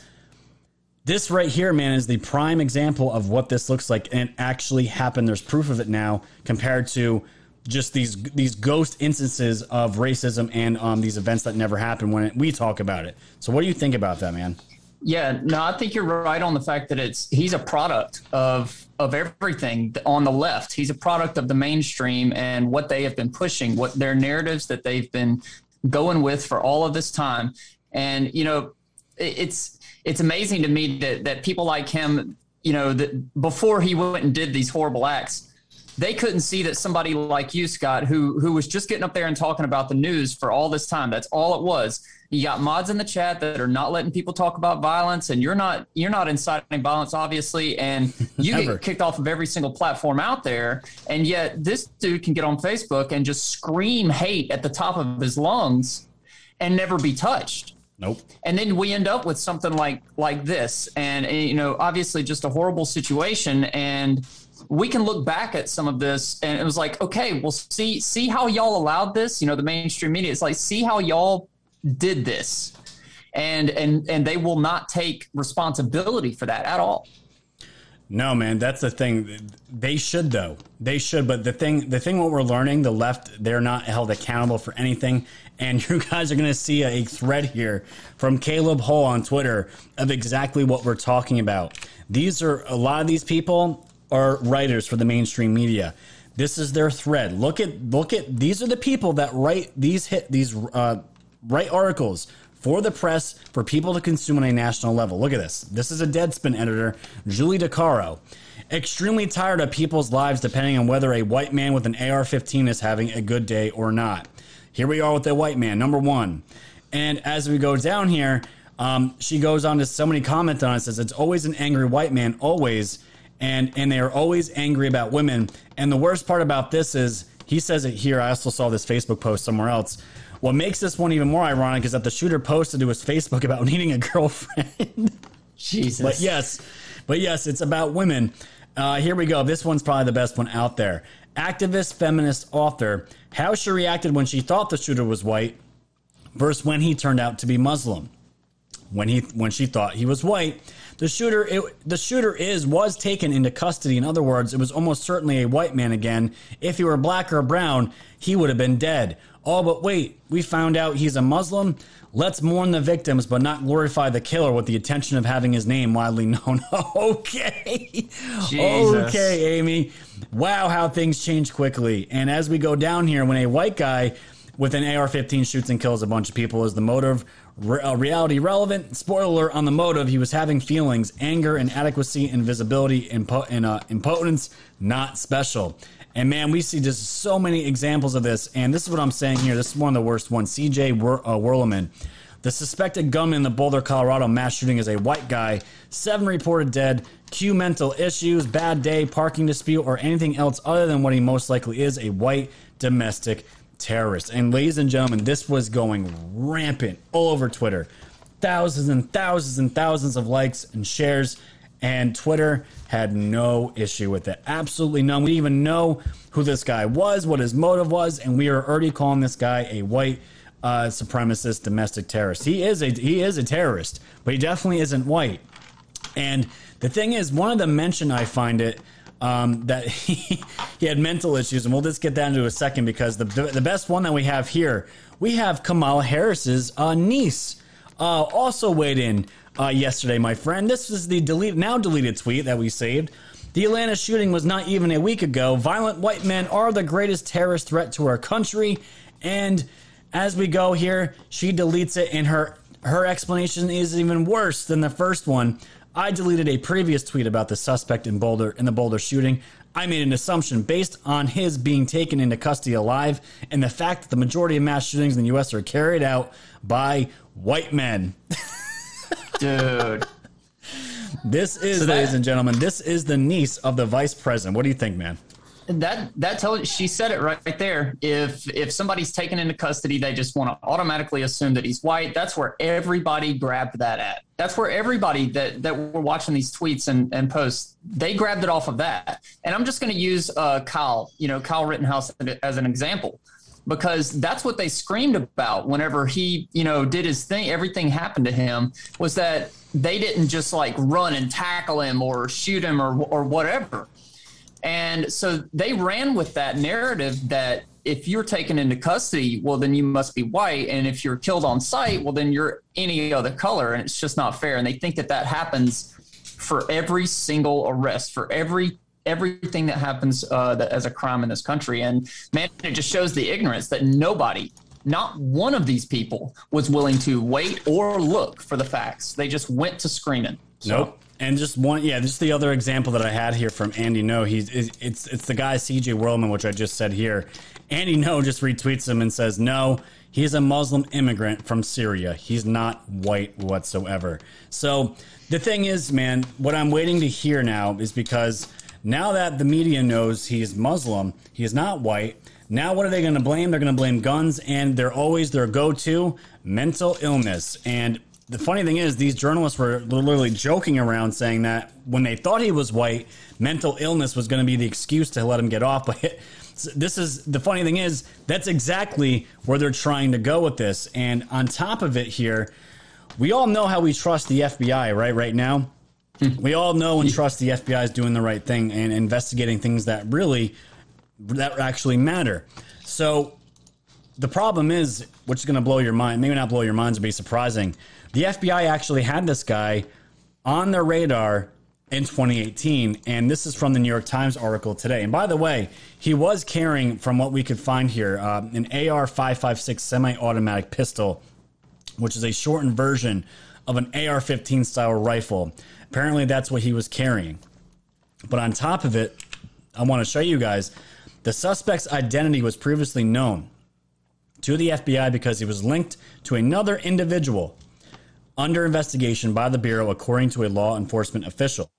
This right here, man, is the prime example of what this looks like, and it actually happened. There's proof of it now, compared to just these these ghost instances of racism and um, these events that never happen when we talk about it. So, what do you think about that, man? Yeah, no, I think you're right on the fact that it's he's a product of of everything on the left. He's a product of the mainstream and what they have been pushing, what their narratives that they've been going with for all of this time. And you know, it's it's amazing to me that that people like him, you know, that before he went and did these horrible acts, they couldn't see that somebody like you, Scott, who who was just getting up there and talking about the news for all this time. That's all it was. You got mods in the chat that are not letting people talk about violence, and you're not you're not inciting violence, obviously, and you get kicked off of every single platform out there. And yet, this dude can get on Facebook and just scream hate at the top of his lungs and never be touched. Nope. And then we end up with something like like this, and you know, obviously, just a horrible situation and we can look back at some of this and it was like okay well see see how y'all allowed this you know the mainstream media. It's like see how y'all did this. And and and they will not take responsibility for that at all. No man that's the thing. They should though. They should but the thing the thing what we're learning the left they're not held accountable for anything. And you guys are going to see a, thread here from caleb hull on twitter of exactly what we're talking about. These are a lot of these people are writers for the mainstream media. This is their thread. Look at look at these are the people that write these hit these uh, write articles for the press for people to consume on a national level. Look at this. This is a Deadspin editor, Julie DiCaro. Extremely tired of people's lives depending on whether a white man with an AR-15 is having a good day or not. Here we are with the white man, number one. And as we go down here, um, she goes on to somebody comment on it says it's always an angry white man, always and and they are always angry about women. And the worst part about this is he says it here. I also saw this Facebook post somewhere else. What makes this one even more ironic is that the shooter posted to his Facebook about needing a girlfriend. Jesus. But yes, but yes, it's about women. Uh, here we go. This one's probably the best one out there. Activist, feminist, author. How she reacted when she thought the shooter was white, versus when he turned out to be Muslim. When he when she thought he was white, the shooter, it, the shooter is was taken into custody. In other words, it was almost certainly a white man again. If he were black or brown, he would have been dead. Oh, but wait, we found out he's a Muslim. Let's mourn the victims, but not glorify the killer with the intention of having his name widely known. okay. Jesus. Okay, Amy. Wow, how things change quickly. And as we go down here, when a white guy with an AR 15 shoots and kills a bunch of people, is the motive Re- uh, reality relevant. Spoiler on the motive: he was having feelings, anger, inadequacy, invisibility, impo- and uh, impotence. Not special. And man, we see just so many examples of this. And this is what I'm saying here. This is one of the worst ones. C.J. Wor- uh, Werleman. The suspected gunman in the Boulder, Colorado mass shooting is a white guy. Seven reported dead. Q mental issues, bad day, parking dispute, or anything else other than what he most likely is a white domestic terrorists. And ladies and gentlemen, this was going rampant all over Twitter. Thousands and thousands and thousands of likes and shares. And Twitter had no issue with it. Absolutely none. We didn't even know who this guy was, what his motive was, and we are already calling this guy a white uh, supremacist domestic terrorist. He is a he is a terrorist, but he definitely isn't white. And the thing is, one of the mention I find it um, that he, he had mental issues, and we'll just get that into a second because the the best one that we have here, we have Kamala Harris's uh, niece. uh, also weighed in uh, yesterday, my friend. This is the delete, now deleted tweet that we saved. The Atlanta shooting was not even a week ago. Violent white men are the greatest terrorist threat to our country. And as we go here, she deletes it, and her her explanation is even worse than the first one. I deleted a previous tweet about the suspect in Boulder in the Boulder shooting. I made an assumption based on his being taken into custody alive and the fact that the majority of mass shootings in the US are carried out by white men. Dude. This is, So that- ladies and gentlemen, this is the niece of the vice president. What do you think, man? That that tells she said it right, right there. If if somebody's taken into custody they just want to automatically assume that he's white. That's where everybody grabbed that at. That's where everybody that that were watching these tweets and, and posts they grabbed it off of that. And i'm just going to use uh, kyle you know kyle rittenhouse as an example. Because that's what they screamed about whenever he you know did his thing everything happened to him was that they didn't just like run and tackle him or shoot him or or whatever and so they ran with that narrative that if you're taken into custody, well, then you must be white. And if you're killed on site, well, then you're any other color. And it's just not fair. And they think that that happens for every single arrest, for every everything that happens uh, that, as a crime in this country. And man, it just shows the ignorance that nobody, not one of these people, was willing to wait or look for the facts. They just went to screaming. So- Nope. And just one, yeah, just the other example that I had here from Andy Ngo, he's it's it's the guy CJ Werleman, which I just said here. Andy Ngo just retweets him and says, "No, he's a Muslim immigrant from Syria. He's not white whatsoever." So the thing is, man, what I'm waiting to hear now is because now that the media knows he's Muslim, he is not white. Now, what are they going to blame? They're going to blame guns, and they're always their go-to mental illness. And the funny thing is, these journalists were literally joking around saying that when they thought he was white, mental illness was going to be the excuse to let him get off. But this is the funny thing is, that's exactly where they're trying to go with this. And on top of it, here, we all know how we trust the FBI, right? Right now, hmm. we all know and trust the FBI is doing the right thing and investigating things that really that actually matter. So the problem is, which is going to blow your mind, maybe not blow your minds, but be surprising. The FBI actually had this guy on their radar in 2018, and this is from the New York Times article today. And by the way, he was carrying, from what we could find here, uh, an AR 556 semi automatic pistol, which is a shortened version of an AR 15 style rifle. Apparently, that's what he was carrying. But on top of it, I want to show you guys the suspect's identity was previously known to the FBI because he was linked to another individual under investigation by the Bureau, according to a law enforcement official.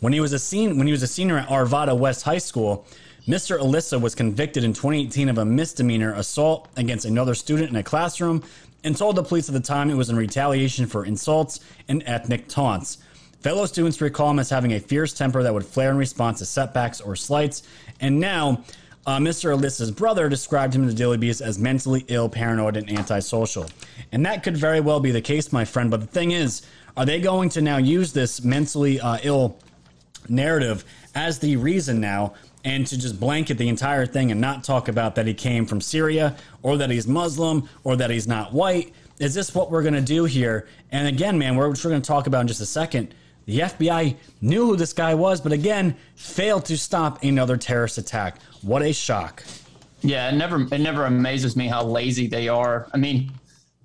When he was a sen- when he was a senior at Arvada West High School, Mr. Alissa was convicted in 2018 of a misdemeanor assault against another student in a classroom and told the police at the time it was in retaliation for insults and ethnic taunts. Fellow students recall him as having a fierce temper that would flare in response to setbacks or slights. And now, uh, Mr. Alissa's brother described him to Beast as mentally ill, paranoid, and antisocial. And that could very well be the case, my friend. But the thing is, are they going to now use this mentally uh, ill narrative as the reason now and to just blanket the entire thing and not talk about that he came from Syria or that he's Muslim or that he's not white? Is this what we're going to do here? And again, man, we're, we're going to talk about in just a second. The FBI knew who this guy was, but again, failed to stop another terrorist attack. What a shock. Yeah, it never it never amazes me how lazy they are. I mean,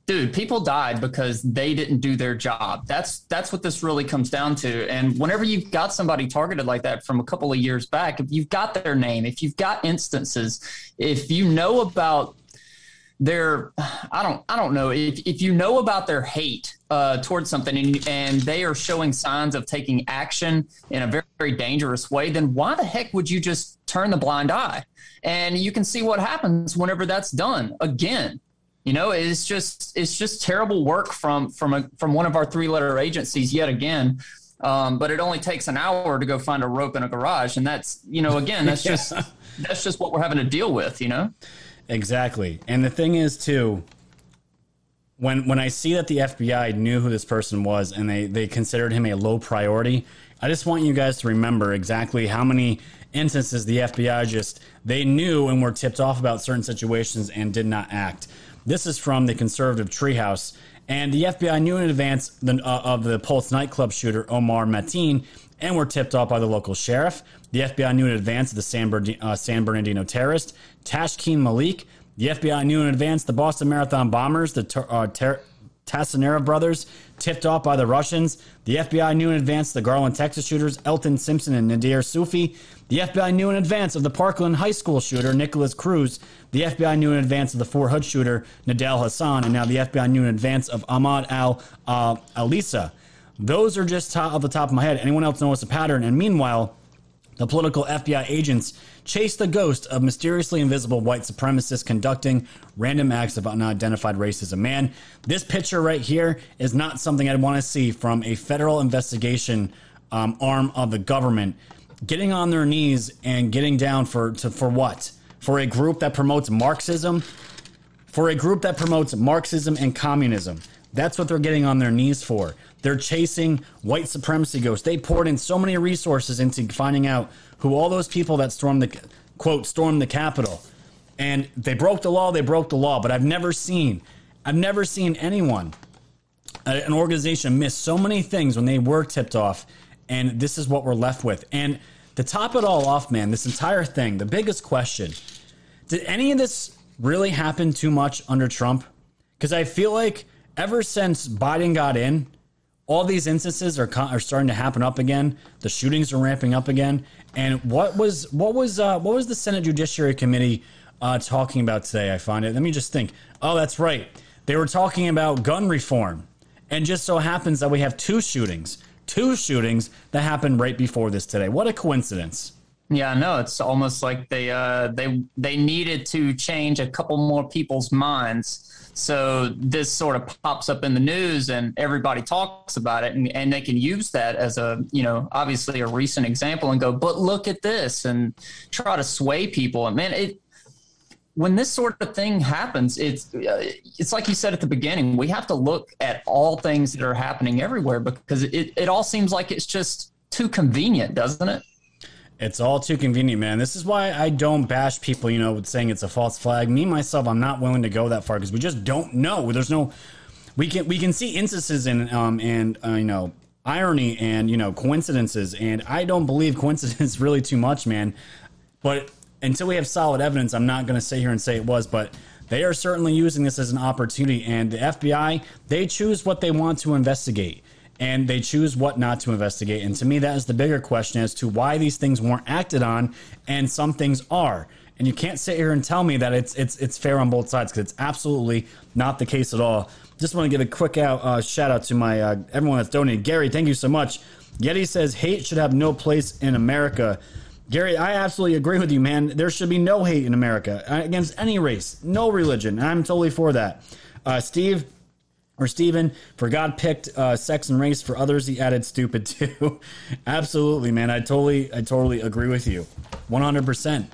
dude, people died because they didn't do their job. That's that's what this really comes down to. And whenever you've got somebody targeted like that from a couple of years back, if you've got their name, if you've got instances, if you know about their I don't I don't know if if you know about their hate uh, towards something and and they are showing signs of taking action in a very very dangerous way, then why the heck would you just turn the blind eye? And you can see what happens whenever that's done again. You know, it's just it's just terrible work from from a from one of our three letter agencies yet again. Um, but it only takes an hour to go find a rope in a garage, and that's you know again that's just that's just what we're having to deal with. You know. Exactly. And the thing is too when when I see that the FBI knew who this person was and they they considered him a low priority, I just want you guys to remember exactly how many instances the FBI just they knew and were tipped off about certain situations and did not act. This is from the conservative treehouse. And the FBI knew in advance the, uh, of the Pulse nightclub shooter Omar Mateen and were tipped off by the local sheriff. The FBI knew in advance of the San, Bern- uh, San Bernardino terrorist Tashfeen Malik. The FBI knew in advance the Boston Marathon bombers, the ter- uh, ter- Tsarnaev brothers, tipped off by the Russians. The FBI knew in advance the Garland, Texas shooters, Elton Simpson and Nadir Soofi. The FBI knew in advance of the Parkland High School shooter, Nicholas Cruz. The FBI knew in advance of the Fort Hood shooter, Nadal Hassan. And now the FBI knew in advance of Ahmad Al uh, Alissa. Those are just off the top of my head. Anyone else notice a pattern? And meanwhile, the political FBI agents chase the ghost of mysteriously invisible white supremacists conducting random acts of unidentified racism. Man, this picture right here is not something I'd want to see from a federal investigation um, arm of the government getting on their knees and getting down for to, for what? For a group that promotes Marxism, for a group that promotes Marxism and communism. That's what they're getting on their knees for. They're chasing white supremacy ghosts. They poured in so many resources into finding out who all those people that stormed the quote stormed the Capitol, and they broke the law. They broke the law. But I've never seen, I've never seen anyone, uh, an organization miss so many things when they were tipped off, and this is what we're left with. And to top it all off, man, this entire thing, the biggest question: Did any of this really happen too much under Trump? Because I feel like ever since Biden got in, all these instances are are starting to happen up again. The shootings are ramping up again. And what was what was uh, what was the Senate Judiciary Committee uh, talking about today? I find it. Let me just think. Oh, that's right. They were talking about gun reform, and just so happens that we have two shootings, two shootings that happened right before this today. What a coincidence! Yeah, no. It's almost like they uh, they they needed to change a couple more people's minds so this sort of pops up in the news and everybody talks about it and, and they can use that as a, you know, obviously a recent example and go, but look at this and try to sway people. And man, it, when this sort of thing happens, it's uh, it's like you said at the beginning. We have to look at all things that are happening everywhere because it, it all seems like it's just too convenient, doesn't it? It's all too convenient, man. This is why I don't bash people, you know, with saying it's a false flag. Me myself, I'm not willing to go that far because we just don't know. There's no, we can we can see instances and um and uh, you know irony and you know coincidences, and I don't believe coincidence really too much, man. But until we have solid evidence, I'm not going to sit here and say it was, but they are certainly using this as an opportunity. And the FBI, they choose what they want to investigate and they choose what not to investigate. And to me, that is the bigger question as to why these things weren't acted on and some things are. And you can't sit here and tell me that it's it's it's fair on both sides because it's absolutely not the case at all. Just want to give a quick out uh, shout out to my uh, everyone that's donated. Gary, thank you so much. Yeti says hate should have no place in America. Gary, I absolutely agree with you, man. There should be no hate in America uh, against any race, no religion. I'm totally for that. Uh, Steve, or Stephen, for God picked uh, sex and race. For others, he added stupid too. Absolutely, man. I totally, I totally agree with you, one hundred percent.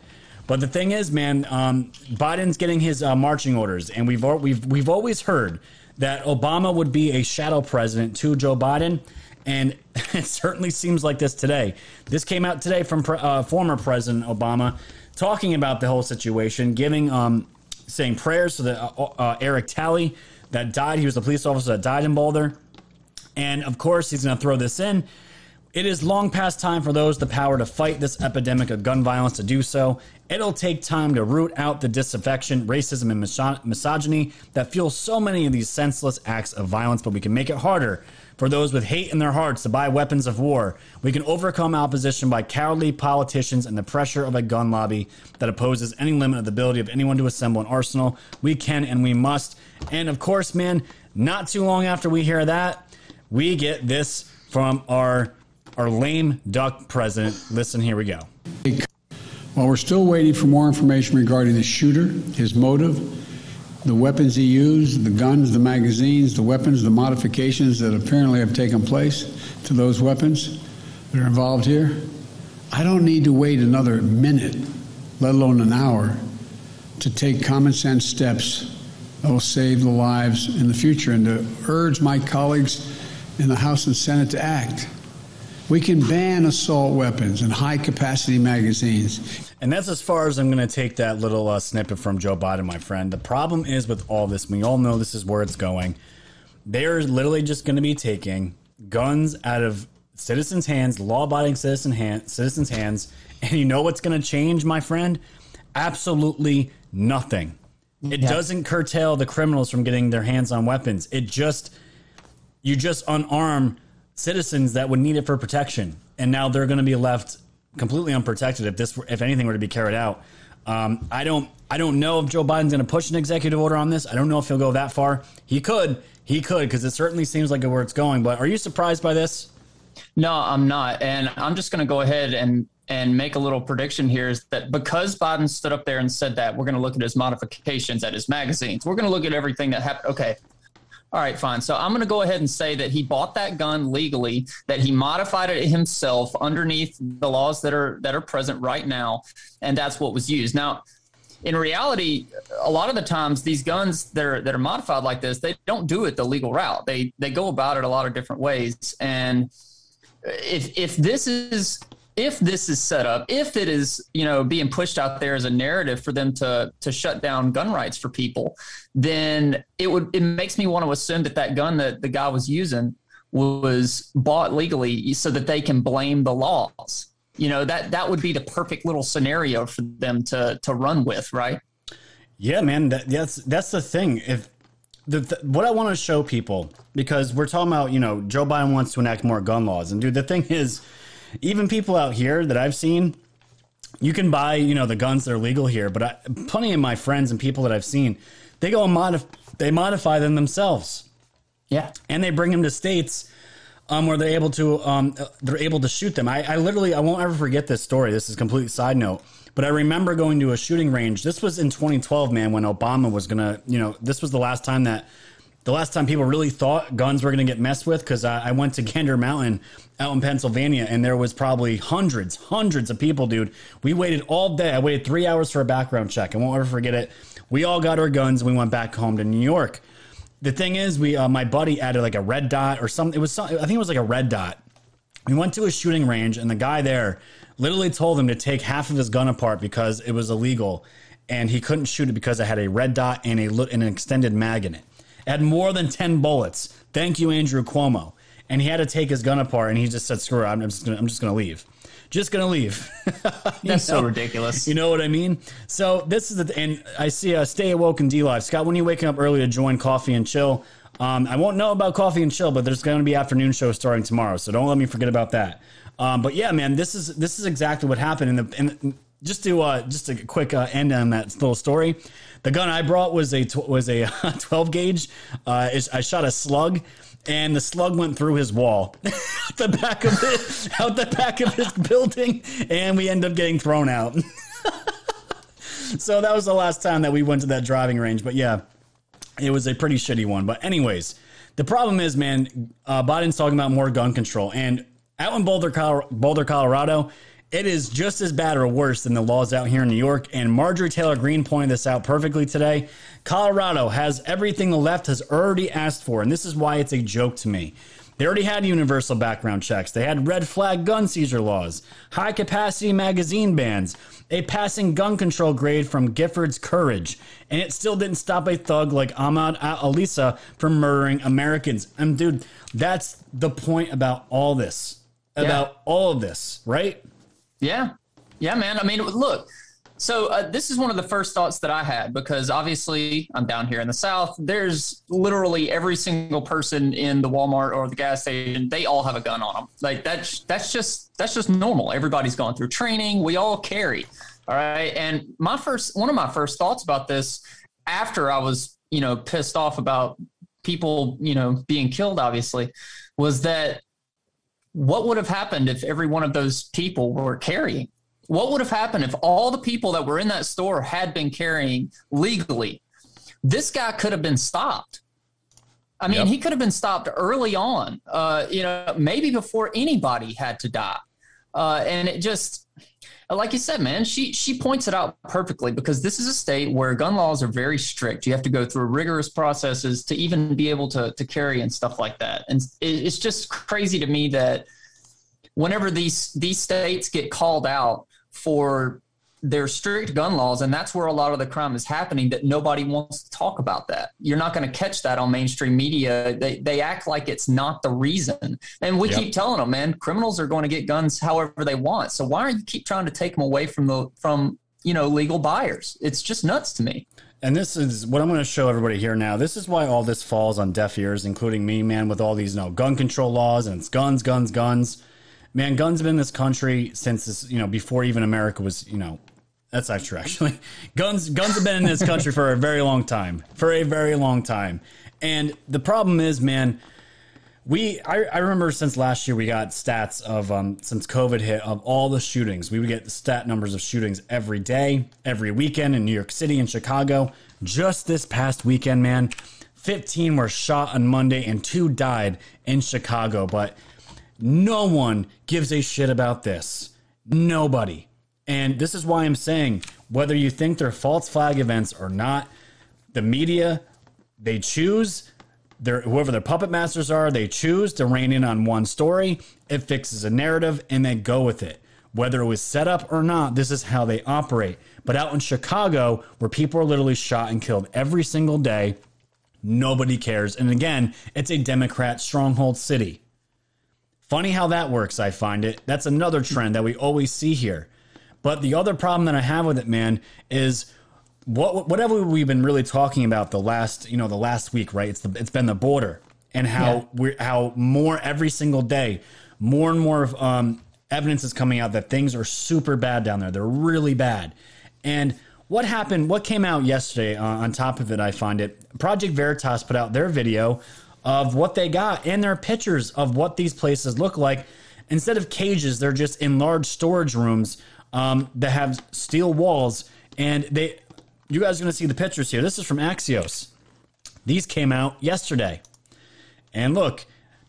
But the thing is, man, um, Biden's getting his uh, marching orders, and we've we've we've always heard that Obama would be a shadow president to Joe Biden, and it certainly seems like this today. This came out today from uh, former President Obama talking about the whole situation, giving um, saying prayers to the uh, uh, Eric Talley that died. He was a police officer that died in Boulder. And of course, he's going to throw this in. It is long past time for those the power to fight this epidemic of gun violence to do so. It'll take time to root out the disaffection, racism, and misogyny that fuel so many of these senseless acts of violence, but we can make it harder for those with hate in their hearts to buy weapons of war. We can overcome opposition by cowardly politicians and the pressure of a gun lobby that opposes any limit of the ability of anyone to assemble an arsenal. We can and we must. And of course, man, not too long after we hear that, we get this from our our lame duck president. Listen, here we go. While we're still waiting for more information regarding the shooter, his motive, the weapons he used, the guns, the magazines, the weapons, the modifications that apparently have taken place to those weapons that are involved here, I don't need to wait another minute, let alone an hour, to take common sense steps that will save the lives in the future and to urge my colleagues in the House and Senate to act. We can ban assault weapons and high capacity magazines. And that's as far as I'm going to take that little uh, snippet from Joe Biden, my friend. The problem is with all this, we all know this is where it's going. They're literally just going to be taking guns out of citizens' hands, law abiding citizen hand, citizens' hands. And you know what's going to change, my friend? Absolutely nothing. It Yeah. doesn't curtail the criminals from getting their hands on weapons. It just you just unarm citizens that would need it for protection, and now they're going to be left completely unprotected if this, if anything, were to be carried out. Um, I don't, I don't know if Joe Biden's going to push an executive order on this. I don't know if he'll go that far. He could, he could, because it certainly seems like where it's going. But are you surprised by this? No, I'm not. And I'm just going to go ahead and and make a little prediction here is that because Biden stood up there and said that we're going to look at his modifications at his magazines, we're going to look at everything that happened. Okay. All right, fine. So I'm going to go ahead and say that he bought that gun legally, that he modified it himself underneath the laws that are that are present right now, and that's what was used. Now, in reality, a lot of the times these guns that are that are modified like this, they don't do it the legal route. They they go about it a lot of different ways. And if if this is if this is set up, if it is you know being pushed out there as a narrative for them to to shut down gun rights for people, then it would it makes me want to assume that that gun that the guy was using was bought legally so that they can blame the laws. You know that that would be the perfect little scenario for them to to run with, right? Yeah, man. That, that's that's the thing. If the, the what I want to show people because we're talking about you know Joe Biden wants to enact more gun laws, and dude, the thing is, even people out here that I've seen, you can buy you know the guns that are legal here, but I, plenty of my friends and people that I've seen, they go and modif- they modify them themselves. Yeah, and they bring them to states um, where they're able to um, they're able to shoot them. I, I literally I won't ever forget this story. This is a complete side note, but I remember going to a shooting range. This was in 2012, man, when Obama was gonna you know this was the last time that the last time people really thought guns were gonna get messed with because I, I went to Gander Mountain out in Pennsylvania and there was probably hundreds hundreds of people, dude. We waited all day. I waited three hours for a background check. I won't ever forget it. We all got our guns and we went back home to New York. The thing is, we uh, my buddy added like a red dot or something. It was some, I think it was like a red dot. We went to a shooting range, and the guy there literally told him to take half of his gun apart because it was illegal, and he couldn't shoot it because it had a red dot and a and an extended mag in it. Had more than ten bullets. Thank you, Andrew Cuomo. And he had to take his gun apart, and he just said, "Screw it, I'm just gonna, I'm just gonna leave." Just gonna leave. You That's so ridiculous. You know what I mean? So this is the and I see uh, stay awoke and DLive. Scott, when you waking up early to join Coffee and Chill, um, I won't know about Coffee and Chill, but there's going to be afternoon show starting tomorrow, so don't let me forget about that. Um, but yeah, man, this is this is exactly what happened. In the and just to uh, just a quick uh, end on that little story, the gun I brought was a tw- was a 12 gauge. Uh, I shot a slug. And the slug went through his wall, out the back of it, out the back of his building, and we end up getting thrown out. so that was the last time that we went to that driving range. But yeah, it was a pretty shitty one. But anyways, the problem is, man, uh, Biden's talking about more gun control, and out in Boulder, Colo- Boulder, Colorado, it is just as bad or worse than the laws out here in New York. And Marjorie Taylor Greene pointed this out perfectly today. Colorado has everything the left has already asked for, and this is why it's a joke to me. They already had universal background checks. They had red flag gun seizure laws, high capacity magazine bans, a passing gun control grade from Giffords Courage, and it still didn't stop a thug like Ahmad Alissa from murdering Americans. And dude, that's the point about all this, about all of this, right? Yeah. Yeah, man. I mean, look, so uh, this is one of the first thoughts that I had because obviously I'm down here in the South. There's literally every single person in the Walmart or the gas station. They all have a gun on them. Like that's that's just that's just normal. Everybody's gone through training. We all carry. All right. And my first one of my first thoughts about this after I was you know pissed off about people you know being killed obviously was that what would have happened if every one of those people were carrying? What would have happened if all the people that were in that store had been carrying legally? This guy could have been stopped. I mean, Yep. he could have been stopped early on, uh, you know, maybe before anybody had to die. Uh, and it just, like you said, man, she she points it out perfectly because this is a state where gun laws are very strict. You have to go through rigorous processes to even be able to to carry and stuff like that. And it's just crazy to me that whenever these these states get called out for their strict gun laws, and that's where a lot of the crime is happening. That nobody wants to talk about that. You're not going to catch that on mainstream media. They they act like it's not the reason, and we Yep. keep telling them, man, criminals are going to get guns however they want. So why are you keep trying to take them away from the from you know legal buyers? It's just nuts to me. And this is what I'm going to show everybody here now. This is why all this falls on deaf ears, including me, man, with all these you know, gun control laws and it's guns, guns, guns. Man, guns have been in this country since this, you know, before even America was, you know, that's not true actually. Guns, guns have been in this country for a very long time, for a very long time. And the problem is, man, we I, I remember since last year we got stats of um since covid hit of all the shootings. We would get stat numbers of shootings every day every weekend in new york city and chicago. Just this past weekend man 15 were shot on monday and two died in chicago. But no one gives a shit about this. Nobody and this is why i'm saying whether you think they're false flag events or not the media they choose their whoever their puppet masters are, they choose to rein in on one story. It fixes a narrative and they go with it. Whether it was set up or not, this is how they operate. But out in Chicago, where people are literally shot and killed every single day, nobody cares. And again, it's a Democrat stronghold city. Funny how that works, I find it. That's another trend that we always see here. But the other problem that I have with it, man, is what whatever we've been really talking about the last you know the last week, right? It's the it's been the border and how Yeah. we're how more every single day, more and more um, evidence is coming out that things are super bad down there. They're really bad. And what happened? What came out yesterday? Uh, on top of it, I find it. Project Veritas put out their video of what they got and their pictures of what these places look like. Instead of cages, they're just in large storage rooms um, that have steel walls. And they, you guys are going to see the pictures here. This is from Axios. These came out yesterday. And look,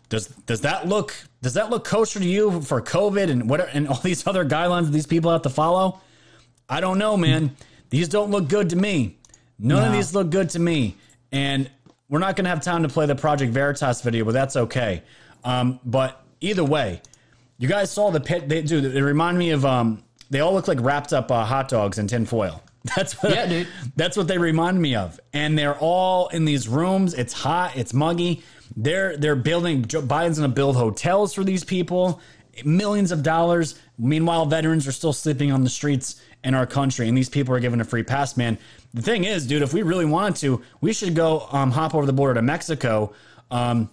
does does that look does that look kosher to you for COVID and what and all these other guidelines that these people have to follow? I don't know, man. These don't look good to me. None of these look good to me. And we're not going to have time to play the Project Veritas video, but that's okay. Um, but either way, you guys saw the pit. They do. They remind me of. Um, they all look like wrapped up uh, hot dogs in tinfoil. That's what. Yeah, dude. That's what they remind me of. And they're all in these rooms. It's hot. It's muggy. They're they're building. Joe Biden's going to build hotels for these people, millions of dollars. Meanwhile, veterans are still sleeping on the streets in our country, and these people are given a free pass. Man, the thing is, dude, if we really wanted to, we should go um, hop over the border to Mexico. Um,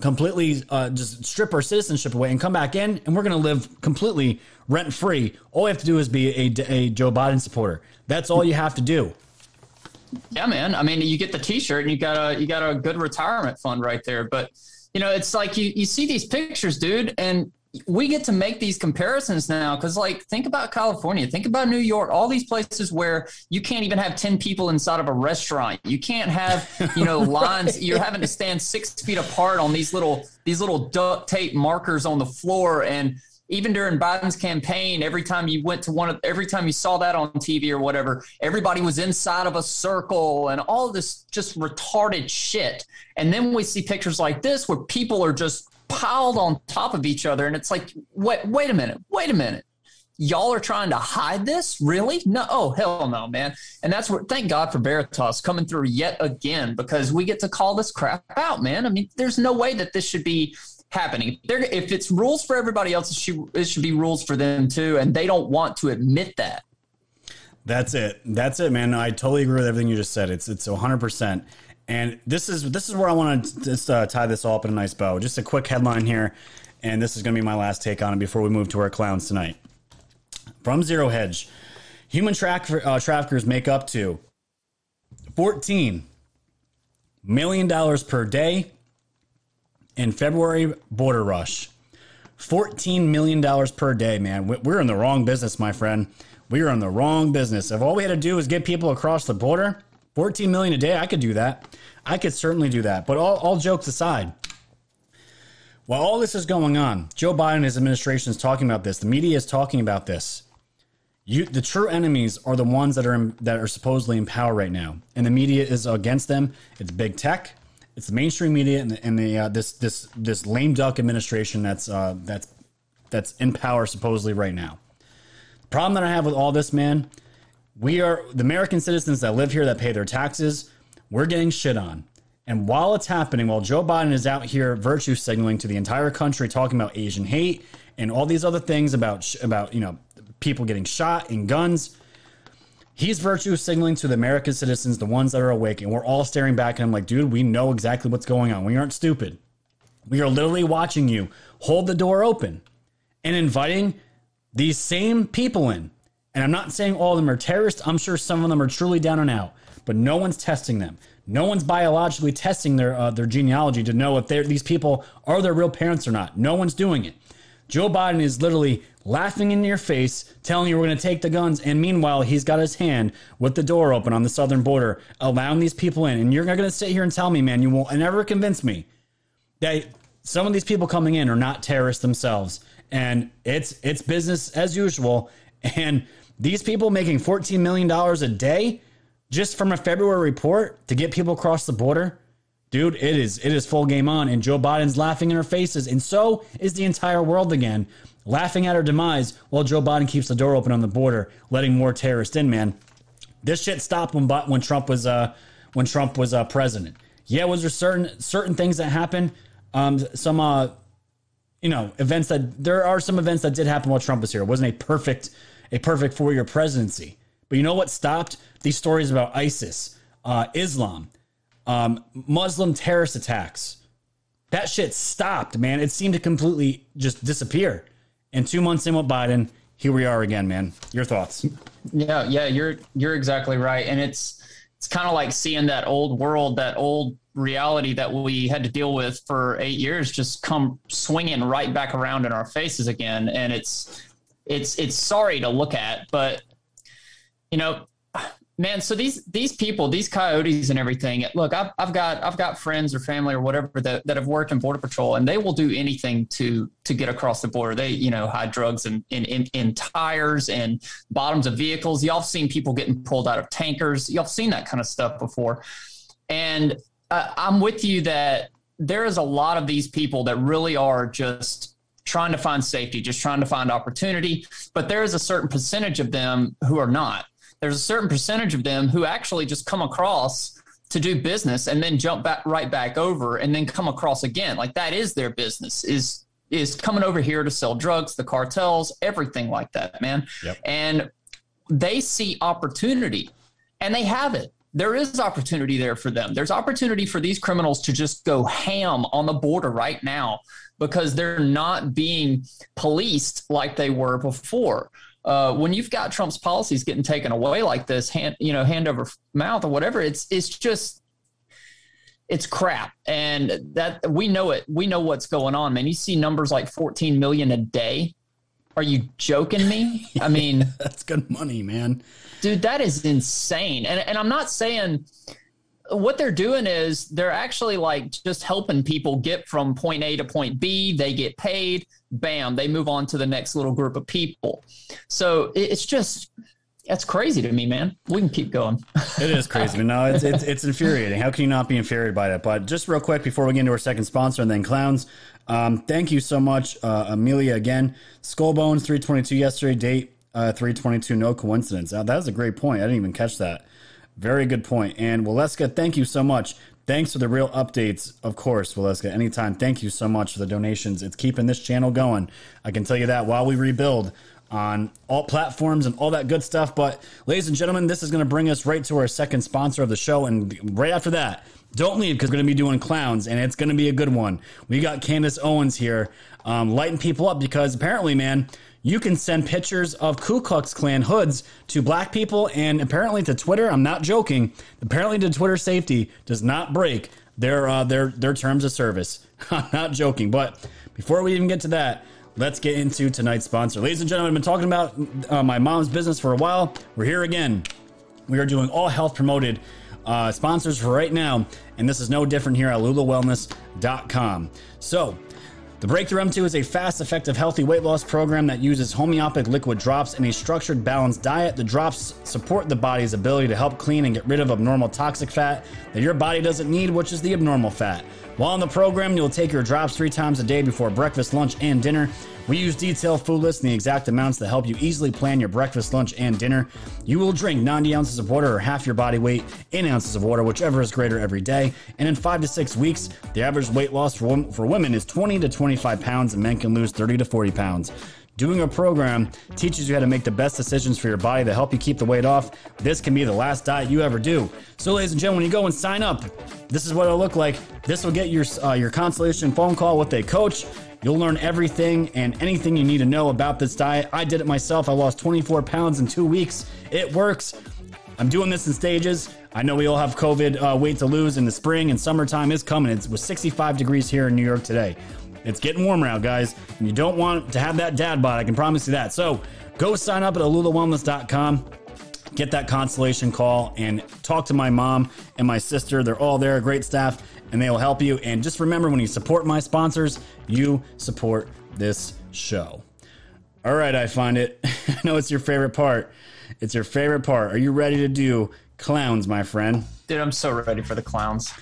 completely uh, just strip our citizenship away and come back in, and we're going to live completely rent free. All you have to do is be a, a Joe Biden supporter. That's all you have to do. Yeah, man. I mean, you get the T-shirt and you got a you got a good retirement fund right there. But you know, it's like you you see these pictures, dude, and we get to make these comparisons now because, like, think about California, think about New York, all these places where you can't even have ten people inside of a restaurant. You can't have you know lines. You're having to stand six feet apart on these little these little duct tape markers on the floor and even during Biden's campaign, every time you went to one of, every time you saw that on TV or whatever, everybody was inside of a circle and all this just retarded shit. And then we see pictures like this where people are just piled on top of each other. And it's like, wait, wait a minute, wait a minute. Y'all are trying to hide this? Really? No. Oh, hell no, man. And that's where, thank God for Veritas coming through yet again because we get to call this crap out, man. I mean, there's no way that this should be happening. If it's rules for everybody else, it should, it should be rules for them too. And they don't want to admit that. That's it. That's it, man. I totally agree with everything you just said. It's it's 100. percent And this is this is where I want to just uh, tie this all up in a nice bow. Just a quick headline here, and this is going to be my last take on it before we move to our clowns tonight. From Zero Hedge, human track, uh, traffickers make up to 14 million dollars per day in February border rush. $14 million per day, man. We- We're in the wrong business, my friend. We are in the wrong business. If all we had to do was get people across the border, 14 million a day, I could do that. I could certainly do that. But all, all jokes aside, while all this is going on, Joe Biden and his administration is talking about this. The media is talking about this. You, the true enemies are the ones that are in, that are supposedly in power right now, and the media is against them. It's big tech, it's the mainstream media, and the, and the uh, this this this lame duck administration that's uh, that's that's in power supposedly right now. The problem that I have with all this, man, we are the American citizens that live here that pay their taxes. We're getting shit on. And while it's happening, while Joe Biden is out here virtue signaling to the entire country, talking about Asian hate and all these other things about about you know people getting shot and guns, he's virtue signaling to the American citizens, the ones that are awake, and we're all staring back at him like, dude, we know exactly what's going on. We aren't stupid. We are literally watching you hold the door open and inviting these same people in. And I'm not saying all of them are terrorists. I'm sure some of them are truly down and out, but no one's testing them. No one's biologically testing their uh, their genealogy to know if these people are their real parents or not. No one's doing it. Joe Biden is literally laughing in your face, telling you we're going to take the guns, and meanwhile he's got his hand with the door open on the southern border, allowing these people in. And you're going to sit here and tell me, man, you won't never convince me that some of these people coming in are not terrorists themselves, and it's it's business as usual. And these people making fourteen million dollars a day just from a February report to get people across the border, dude, it is it is full game on. And Joe Biden's laughing in our faces, and so is the entire world again, laughing at our demise while Joe Biden keeps the door open on the border, letting more terrorists in. Man, this shit stopped when when Trump was uh when Trump was uh, president. Yeah, was there certain certain things that happened? Um, some uh, you know, events that there are some events that did happen while Trump was here. It wasn't a perfect a perfect four year presidency. But you know what stopped these stories about ISIS, uh, Islam, um, Muslim terrorist attacks? That shit stopped, man. It seemed to completely just disappear. And two months in with Biden, here we are again, man. Your thoughts? Yeah, yeah, you're you're exactly right, and it's it's kind of like seeing that old world, that old reality that we had to deal with for eight years, just come swinging right back around in our faces again, and it's it's it's sorry to look at, but you know, man. So these these people, these coyotes and everything. Look, I've, I've got I've got friends or family or whatever that, that have worked in border patrol, and they will do anything to to get across the border. They you know hide drugs in in, in, in tires and bottoms of vehicles. y'all have seen people getting pulled out of tankers. y'all have seen that kind of stuff before, and uh, I'm with you that there is a lot of these people that really are just trying to find safety, just trying to find opportunity. But there is a certain percentage of them who are not. There's a certain percentage of them who actually just come across to do business and then jump back right back over and then come across again. Like that is their business is is coming over here to sell drugs, the cartels, everything like that, man. Yep. And they see opportunity and they have it. There is opportunity there for them. There's opportunity for these criminals to just go ham on the border right now because they're not being policed like they were before. Uh, when you've got Trump's policies getting taken away like this, hand you know, hand over mouth or whatever, it's it's just it's crap, and that we know it. We know what's going on, man. You see numbers like 14 million a day. Are you joking me? I mean, that's good money, man. Dude, that is insane. And and I'm not saying what they're doing is they're actually like just helping people get from point A to point B. They get paid, bam, they move on to the next little group of people. So it's just that's crazy to me, man. We can keep going. it is crazy. No, it's, it's, it's infuriating. How can you not be infuriated by that? But just real quick before we get into our second sponsor and then clowns, um, thank you so much, uh, Amelia. Again, Skull Bones three twenty two yesterday. Date uh, three twenty two. No coincidence. Uh, that was a great point. I didn't even catch that. Very good point. And Waleska, thank you so much. Thanks for the real updates, of course, Waleska. Anytime. Thank you so much for the donations. It's keeping this channel going. I can tell you that while we rebuild on all platforms and all that good stuff. But, ladies and gentlemen, this is going to bring us right to our second sponsor of the show. And right after that, don't leave because we're going to be doing clowns and it's going to be a good one. We got Candace Owens here um, lighting people up because apparently, man, you can send pictures of Ku Klux Klan hoods to black people and apparently to Twitter. I'm not joking. Apparently, to Twitter safety does not break their uh, their their terms of service. I'm not joking. But before we even get to that, let's get into tonight's sponsor. Ladies and gentlemen, I've been talking about uh, my mom's business for a while. We're here again. We are doing all health promoted uh, sponsors for right now, and this is no different here at lulawellness.com. So the Breakthrough M2 is a fast, effective, healthy weight loss program that uses homeopathic liquid drops and a structured, balanced diet. The drops support the body's ability to help clean and get rid of abnormal toxic fat that your body doesn't need, which is the abnormal fat. While in the program, you'll take your drops three times a day before breakfast, lunch, and dinner. We use detailed food lists and the exact amounts that help you easily plan your breakfast, lunch, and dinner. You will drink 90 ounces of water or half your body weight in ounces of water, whichever is greater every day. And in five to six weeks, the average weight loss for, for women is 20 to 25 pounds, and men can lose 30 to 40 pounds. Doing a program teaches you how to make the best decisions for your body that help you keep the weight off. This can be the last diet you ever do. So, ladies and gentlemen, when you go and sign up, this is what it'll look like. This will get your uh, your consultation phone call with a coach. You'll learn everything and anything you need to know about this diet. I did it myself. I lost 24 pounds in two weeks. It works. I'm doing this in stages. I know we all have COVID uh, weight to lose in the spring and summertime is coming. It was 65 degrees here in New York today. It's getting warmer out, guys. And you don't want to have that dad bod. I can promise you that. So go sign up at alulawellness.com. Get that consolation call and talk to my mom and my sister. They're all there, great staff, and they will help you. And just remember when you support my sponsors, you support this show. All right, I find it. I know it's your favorite part. It's your favorite part. Are you ready to do clowns, my friend? Dude, I'm so ready for the clowns.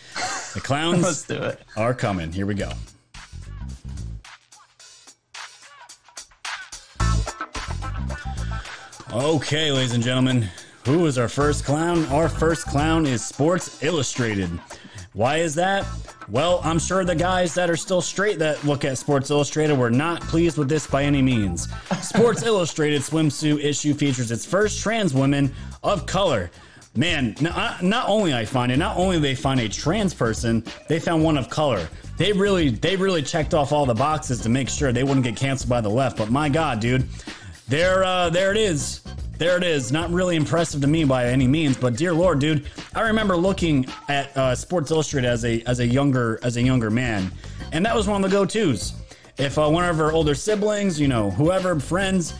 The clowns Let's do it. are coming. Here we go. Okay, ladies and gentlemen, who is our first clown? Our first clown is Sports Illustrated. Why is that? Well, I'm sure the guys that are still straight that look at Sports Illustrated were not pleased with this by any means. Sports Illustrated swimsuit issue features its first trans women of color. Man, not, not only I find it, not only they find a trans person, they found one of color. They really, they really checked off all the boxes to make sure they wouldn't get canceled by the left. But my God, dude, there, uh, there it is. There it is. Not really impressive to me by any means, but dear Lord, dude, I remember looking at uh, Sports Illustrated as a as a younger as a younger man, and that was one of the go tos. If uh, one of our older siblings, you know, whoever, friends,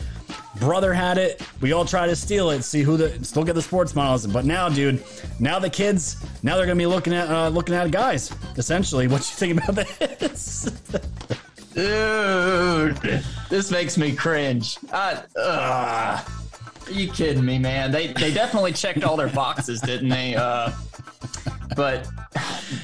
brother had it, we all try to steal it, see who the still get the sports models. But now, dude, now the kids, now they're gonna be looking at uh, looking at guys. Essentially, what you think about this? Dude, this makes me cringe. I, ugh. Are you kidding me, man? They they definitely checked all their boxes, didn't they? Uh, but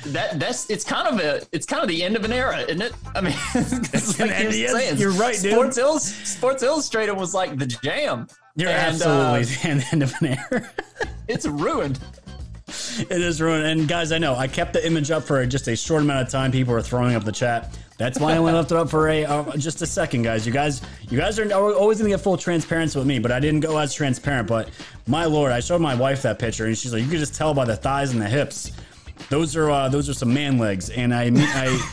that that's it's kind of a it's kind of the end of an era, isn't it? I mean, it's like you're saying, you're right, dude. Sports, Sports Illustrated was like the jam. You're And, uh, absolutely the end of an era. it's ruined. It is ruined. And guys, I know I kept the image up for just a short amount of time. People were throwing up the chat. That's why I only left it up for a uh, just a second, guys. You guys, you guys are always gonna get full transparency with me, but I didn't go as transparent. But my lord, I showed my wife that picture, and she's like, you could just tell by the thighs and the hips. Those are uh, those are some man legs, and I I.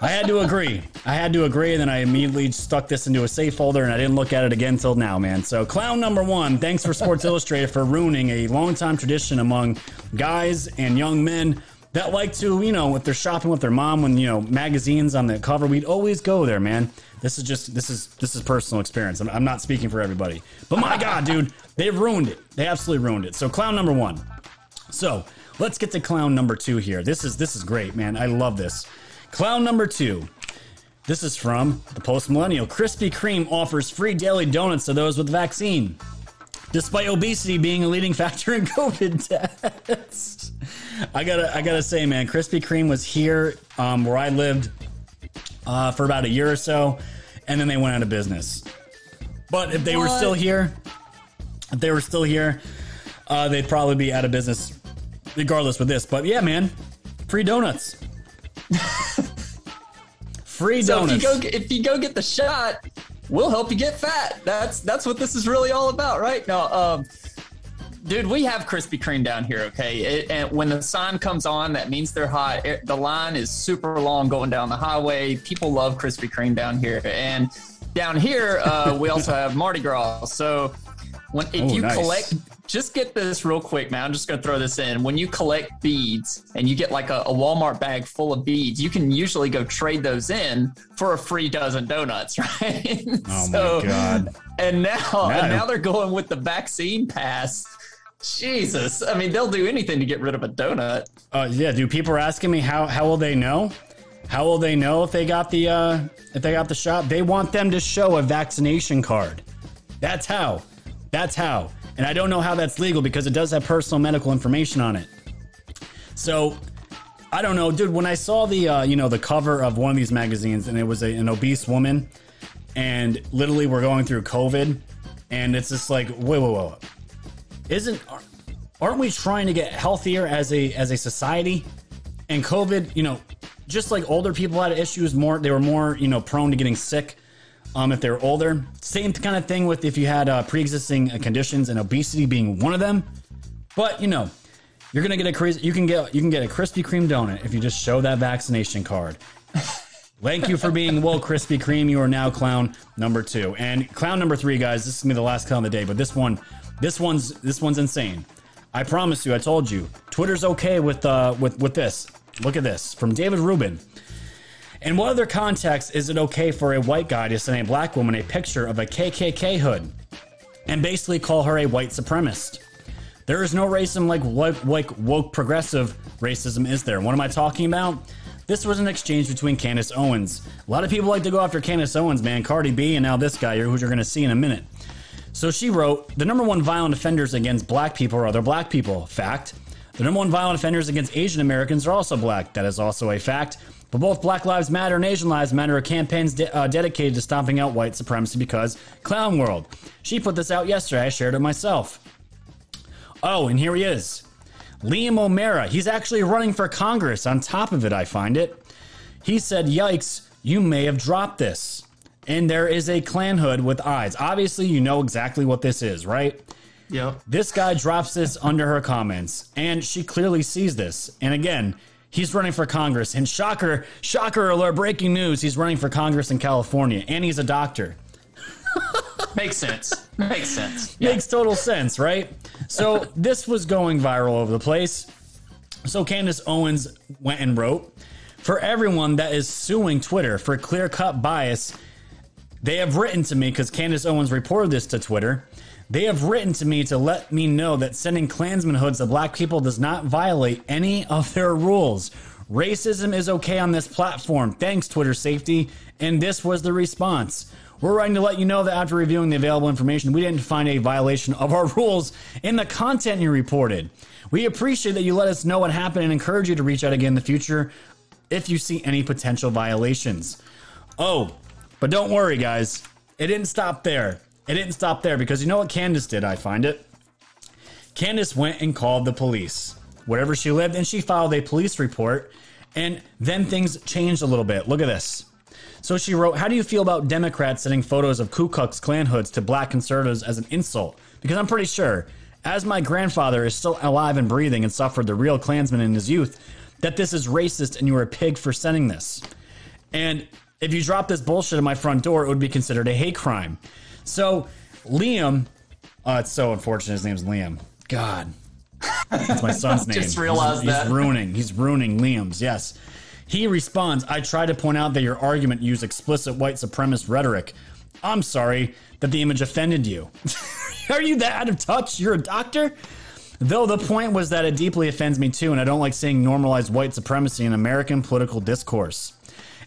I had to agree. I had to agree, and then I immediately stuck this into a safe folder, and I didn't look at it again till now, man. So, clown number one, thanks for Sports Illustrated for ruining a long-time tradition among guys and young men that like to, you know, if they're shopping with their mom, when you know magazines on the cover, we'd always go there, man. This is just this is this is personal experience. I'm, I'm not speaking for everybody, but my God, dude, they've ruined it. They absolutely ruined it. So, clown number one. So let's get to clown number two here. This is this is great, man. I love this. Clown number two. This is from the post millennial. Krispy Kreme offers free daily donuts to those with vaccine, despite obesity being a leading factor in COVID deaths. I gotta I gotta say, man, Krispy Kreme was here um, where I lived uh, for about a year or so, and then they went out of business. But if they were still here, if they were still here, uh, they'd probably be out of business regardless with this. But yeah, man, free donuts. free donuts. So donuts. if you go if you go get the shot, we'll help you get fat. That's that's what this is really all about, right? No, um, dude, we have Krispy Kreme down here. Okay, it, and when the sign comes on, that means they're hot. It- the line is super long going down the highway. People love Krispy Kreme down here, and down here uh, we also have Mardi Gras. So when if Oh, you nice. collect just get this real quick, man. I'm just gonna throw this in. When you collect beads and you get like a, a Walmart bag full of beads, you can usually go trade those in for a free dozen donuts, right? Oh my God. And now, and now they're going with the vaccine pass. Jesus, I mean, they'll do anything to get rid of a donut. Uh, yeah, dude. People are asking me how how will they know? How will they know if they got the uh, if they got the shot? They want them to show a vaccination card. That's how. That's how. And I don't know how that's legal because it does have personal medical information on it. So I don't know, dude. When I saw the uh, you know the cover of one of these magazines and it was a, an obese woman, and literally we're going through COVID, and it's just like, wait, wait, wait, isn't aren't we trying to get healthier as a as a society? And COVID, you know, just like older people had issues, more they were more you know prone to getting sick. Um, if they're older, same kind of thing with if you had uh, pre-existing uh, conditions and obesity being one of them. But you know, you're gonna get a crazy. You can get you can get a Krispy Kreme donut if you just show that vaccination card. Thank you for being well, Krispy Kreme. You are now clown number two, and clown number three, guys. This is gonna be the last clown of the day, but this one, this one's this one's insane. I promise you. I told you. Twitter's okay with uh with with this. Look at this from David Rubin. In what other context is it okay for a white guy to send a black woman a picture of a KKK hood and basically call her a white supremacist? There is no racism like like, like woke progressive racism, is there? What am I talking about? This was an exchange between Candace Owens. A lot of people like to go after Candace Owens, man. Cardi B, and now this guy who you're going to see in a minute. So she wrote, the number one violent offenders against black people are other black people. Fact. The number one violent offenders against Asian Americans are also black. That is also a fact. But both Black Lives Matter and Asian Lives Matter are campaigns de- uh, dedicated to stomping out white supremacy because Clown World. She put this out yesterday. I shared it myself. Oh, and here he is. Liam O'Mara. He's actually running for Congress. On top of it, I find it. He said, Yikes, you may have dropped this. And there is a Klan hood with eyes. Obviously, you know exactly what this is, right? Yep. This guy drops this under her comments, and she clearly sees this. And again, he's running for Congress. And shocker, shocker alert, breaking news, he's running for Congress in California, and he's a doctor. Makes sense. Makes sense. Makes total sense, right? So this was going viral over the place. So Candace Owens went and wrote for everyone that is suing Twitter for clear cut bias. They have written to me because Candace Owens reported this to Twitter. They have written to me to let me know that sending Klansman hoods to black people does not violate any of their rules. Racism is okay on this platform. Thanks, Twitter safety. And this was the response. We're writing to let you know that after reviewing the available information, we didn't find a violation of our rules in the content you reported. We appreciate that you let us know what happened and encourage you to reach out again in the future if you see any potential violations. Oh, but don't worry, guys. It didn't stop there. It didn't stop there because you know what Candace did, I find it? Candace went and called the police wherever she lived and she filed a police report. And then things changed a little bit. Look at this. So she wrote, How do you feel about Democrats sending photos of Ku Klux Klan hoods to black conservatives as an insult? Because I'm pretty sure, as my grandfather is still alive and breathing and suffered the real Klansman in his youth, that this is racist and you are a pig for sending this. And if you drop this bullshit at my front door, it would be considered a hate crime. So Liam, oh, it's so unfortunate his name's Liam. God. That's my son's name. Just realized he's, that. He's ruining. He's ruining Liam's. Yes. He responds, I try to point out that your argument used explicit white supremacist rhetoric. I'm sorry that the image offended you. Are you that out of touch? You're a doctor? Though the point was that it deeply offends me too, and I don't like seeing normalized white supremacy in American political discourse.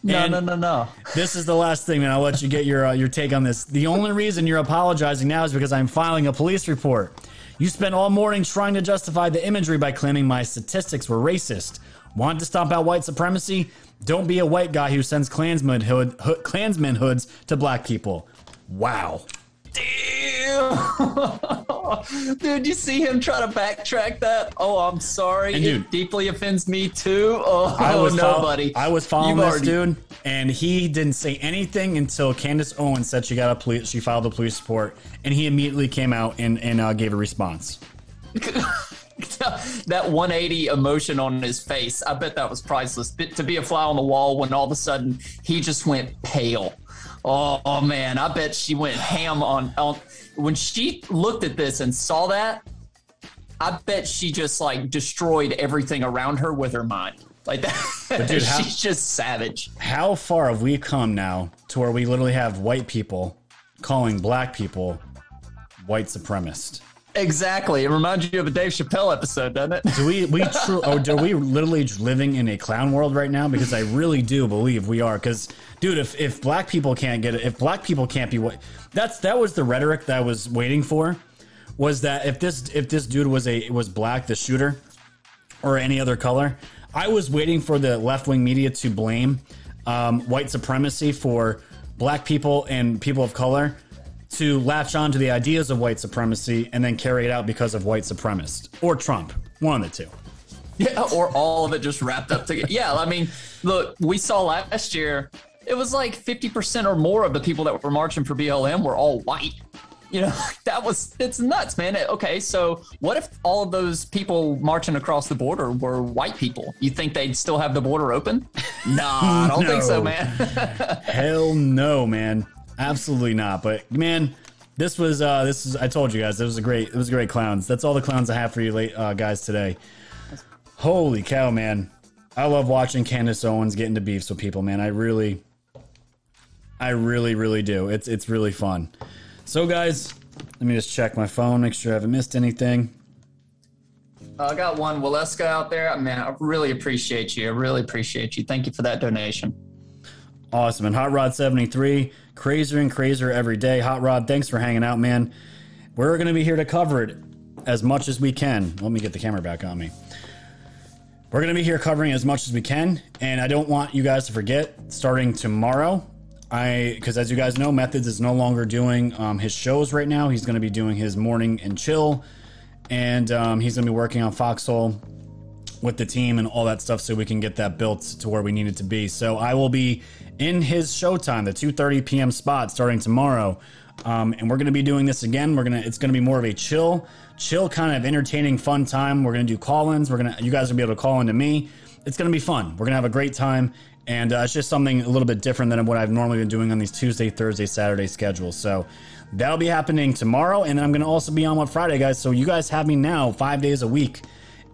No, And no, no, no. This is the last thing, and I'll let you get your uh, your take on this. The only reason you're apologizing now is because I'm filing a police report. You spent all morning trying to justify the imagery by claiming my statistics were racist. Want to stomp out white supremacy? Don't be a white guy who sends Klansman, hood, hood, Klansman hoods to black people. Wow. dude, you see him try to backtrack that? Oh, I'm sorry. And dude- it deeply offends me too. Oh, I was no, fol- buddy. I was following You've this already- dude, and he didn't say anything until Candace Owens said she got a police. She filed a police report, and he immediately came out and and uh, gave a response. that 180 emotion on his face. I bet that was priceless. To be a fly on the wall when all of a sudden he just went pale. Oh, oh, man, I bet she went ham on, on when she looked at this and saw that. I bet she just like destroyed everything around her with her mind. Like that. Dude, how- She's just savage. How far have we come now to where we literally have white people calling black people white supremacist? Exactly. It reminds you of a Dave Chappelle episode, doesn't it? Do we we true or oh, are we literally living in a clown world right now? Because I really do believe we are. Because dude, if if black people can't get it, if black people can't be what that's that was the rhetoric that I was waiting for. Was that if this if this dude was a was black, the shooter, or any other color, I was waiting for the left wing media to blame um, white supremacy for black people and people of color to latch on to the ideas of white supremacy and then carry it out because of white supremacists or Trump. One of the two. Yeah, or all of it just wrapped up together. Yeah, I mean, look, we saw last year, it was like 50% or more of the people that were marching for BLM were all white. You know, that was, it's nuts, man. Okay, so what if all of those people marching across the border were white people? You think they'd still have the border open? Nah, I don't think so, man. Hell no, man. Absolutely not. But man, this was uh this is I told you guys it was a great it was great clowns. That's all the clowns I have for you late uh, guys today. Holy cow, man. I love watching Candace Owens get into beefs with people, man. I really I really, really do. It's it's really fun. So guys, let me just check my phone, make sure I haven't missed anything. Uh, I got one Waleska out there. Man, I really appreciate you. I really appreciate you. Thank you for that donation. Awesome. And Hot Rod 73, crazier and crazier every day. Hot Rod, thanks for hanging out, man. We're going to be here to cover it as much as we can. Let me get the camera back on me. We're going to be here covering as much as we can. And I don't want you guys to forget, starting tomorrow, I, because as you guys know, Methods is no longer doing um, his shows right now. He's going to be doing his morning and chill. And um, he's going to be working on Foxhole with the team and all that stuff so we can get that built to where we need it to be. So I will be in his showtime, the 2:30 p.m. spot starting tomorrow. Um, and we're going to be doing this again. We're to it's going to be more of a chill, chill kind of entertaining fun time. We're going to do call-ins. We're to you guys will be able to call into me. It's going to be fun. We're going to have a great time and uh, it's just something a little bit different than what I've normally been doing on these Tuesday, Thursday, Saturday schedules. So that'll be happening tomorrow and then I'm going to also be on one Friday, guys. So you guys have me now 5 days a week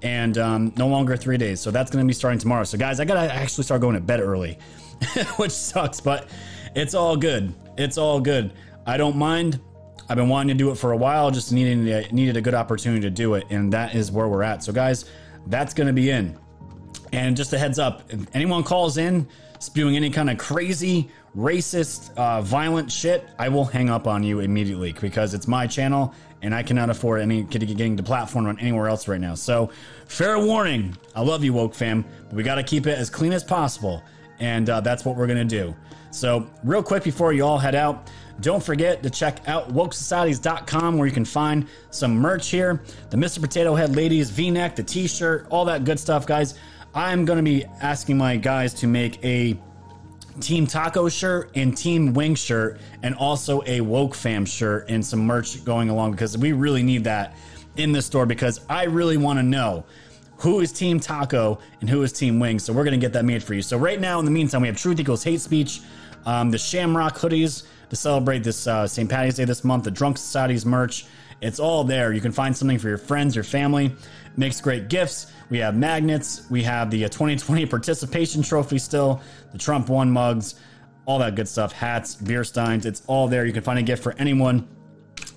and um, no longer three days. So that's going to be starting tomorrow. So, guys, I got to actually start going to bed early, which sucks, but it's all good. It's all good. I don't mind. I've been wanting to do it for a while, just needed, needed a good opportunity to do it. And that is where we're at. So, guys, that's going to be in. And just a heads up if anyone calls in spewing any kind of crazy, racist, uh, violent shit, I will hang up on you immediately because it's my channel and I cannot afford any getting the platform on anywhere else right now. So, fair warning. I love you, woke fam, but we got to keep it as clean as possible, and uh, that's what we're gonna do. So, real quick before you all head out, don't forget to check out wokesocieties.com where you can find some merch here. The Mr. Potato Head ladies V-neck, the T-shirt, all that good stuff, guys. I'm gonna be asking my guys to make a Team Taco shirt and Team Wing shirt, and also a Woke Fam shirt and some merch going along because we really need that in the store because I really want to know who is Team Taco and who is Team Wing. So we're going to get that made for you. So right now, in the meantime, we have Truth Equals Hate Speech, um, the Shamrock hoodies to celebrate this uh, St. Patty's Day this month, the Drunk Society's merch. It's all there. You can find something for your friends, your family. Makes great gifts. We have magnets. We have the uh, 2020 participation trophy still, the Trump one mugs, all that good stuff. Hats, beer steins. It's all there. You can find a gift for anyone.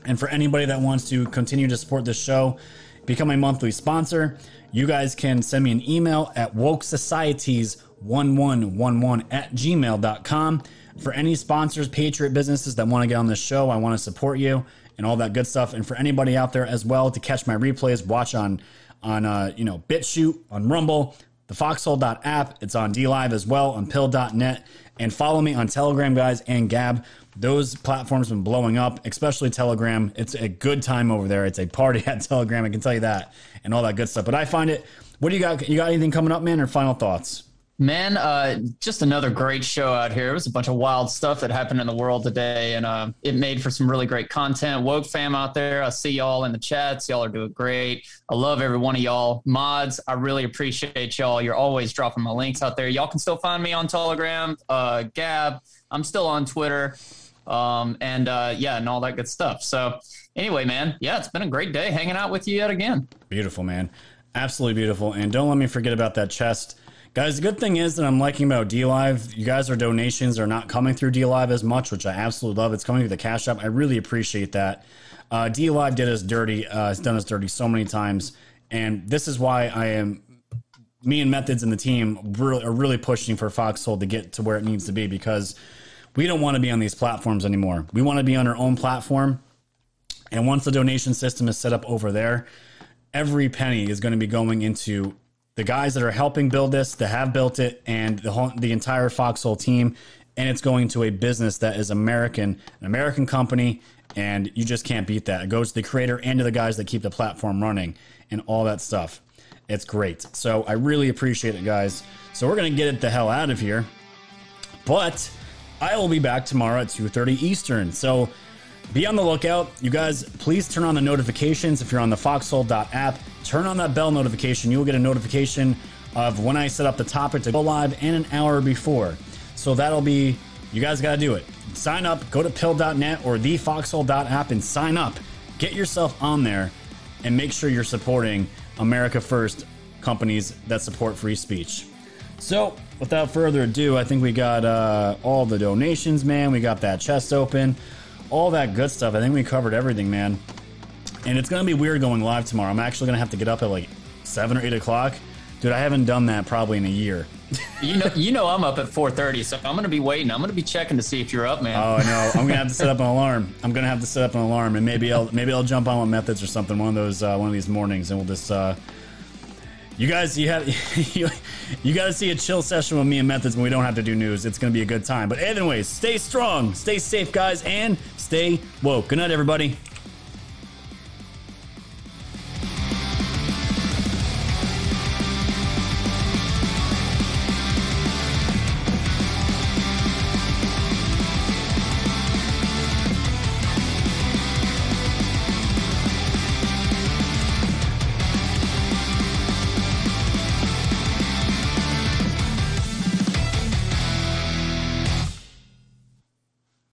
And for anybody that wants to continue to support this show, become a monthly sponsor. You guys can send me an email at woke societies 1111 at gmail.com. For any sponsors, patriot businesses that want to get on this show, I want to support you and all that good stuff. And for anybody out there as well to catch my replays, watch on on uh, you know BitChute, on Rumble, the Foxhole.app. It's on DLive as well on Pill.net, and follow me on Telegram, guys, and Gab. Those platforms have been blowing up, especially Telegram. It's a good time over there. It's a party at Telegram. I can tell you that, and all that good stuff. But I find it. What do you got? You got anything coming up, man? Or final thoughts? Man, uh, just another great show out here. It was a bunch of wild stuff that happened in the world today, and uh, it made for some really great content. Woke fam out there, I see y'all in the chats. Y'all are doing great. I love every one of y'all. Mods, I really appreciate y'all. You're always dropping my links out there. Y'all can still find me on Telegram, uh, Gab. I'm still on Twitter, um, and uh, yeah, and all that good stuff. So, anyway, man, yeah, it's been a great day hanging out with you yet again. Beautiful, man. Absolutely beautiful. And don't let me forget about that chest. Guys, the good thing is that I'm liking about DLive. You guys, are donations are not coming through DLive as much, which I absolutely love. It's coming through the Cash App. I really appreciate that. Uh, DLive did us dirty, uh, has done us dirty so many times. And this is why I am, me and Methods and the team really, are really pushing for Foxhole to get to where it needs to be because we don't want to be on these platforms anymore. We want to be on our own platform. And once the donation system is set up over there, every penny is going to be going into the guys that are helping build this, that have built it, and the whole, the entire Foxhole team. and it's going to a business that is American, an American company, and you just can't beat that. It goes to the creator and to the guys that keep the platform running and all that stuff. It's great. So I really appreciate it, guys. So we're gonna get it the hell out of here. But I will be back tomorrow at 2:30 Eastern. So be on the lookout. You guys, please turn on the notifications if you're on the foxhole.app. Turn on that bell notification. You will get a notification of when I set up the topic to go live and an hour before. So that'll be, you guys got to do it. Sign up, go to pill.net or thefoxhole.app and sign up. Get yourself on there and make sure you're supporting America First companies that support free speech. So, without further ado, I think we got uh, all the donations, man. We got that chest open, all that good stuff. I think we covered everything, man. And it's gonna be weird going live tomorrow. I'm actually gonna have to get up at like seven or eight o'clock, dude. I haven't done that probably in a year. you know, you know, I'm up at 4:30, so I'm gonna be waiting. I'm gonna be checking to see if you're up, man. Oh no, I'm gonna have to set up an alarm. I'm gonna have to set up an alarm, and maybe I'll maybe I'll jump on with methods or something one of those uh, one of these mornings, and we'll just. Uh, you guys, you have you, you got to see a chill session with me and methods when we don't have to do news. It's gonna be a good time. But anyways, stay strong, stay safe, guys, and stay woke. Good night, everybody.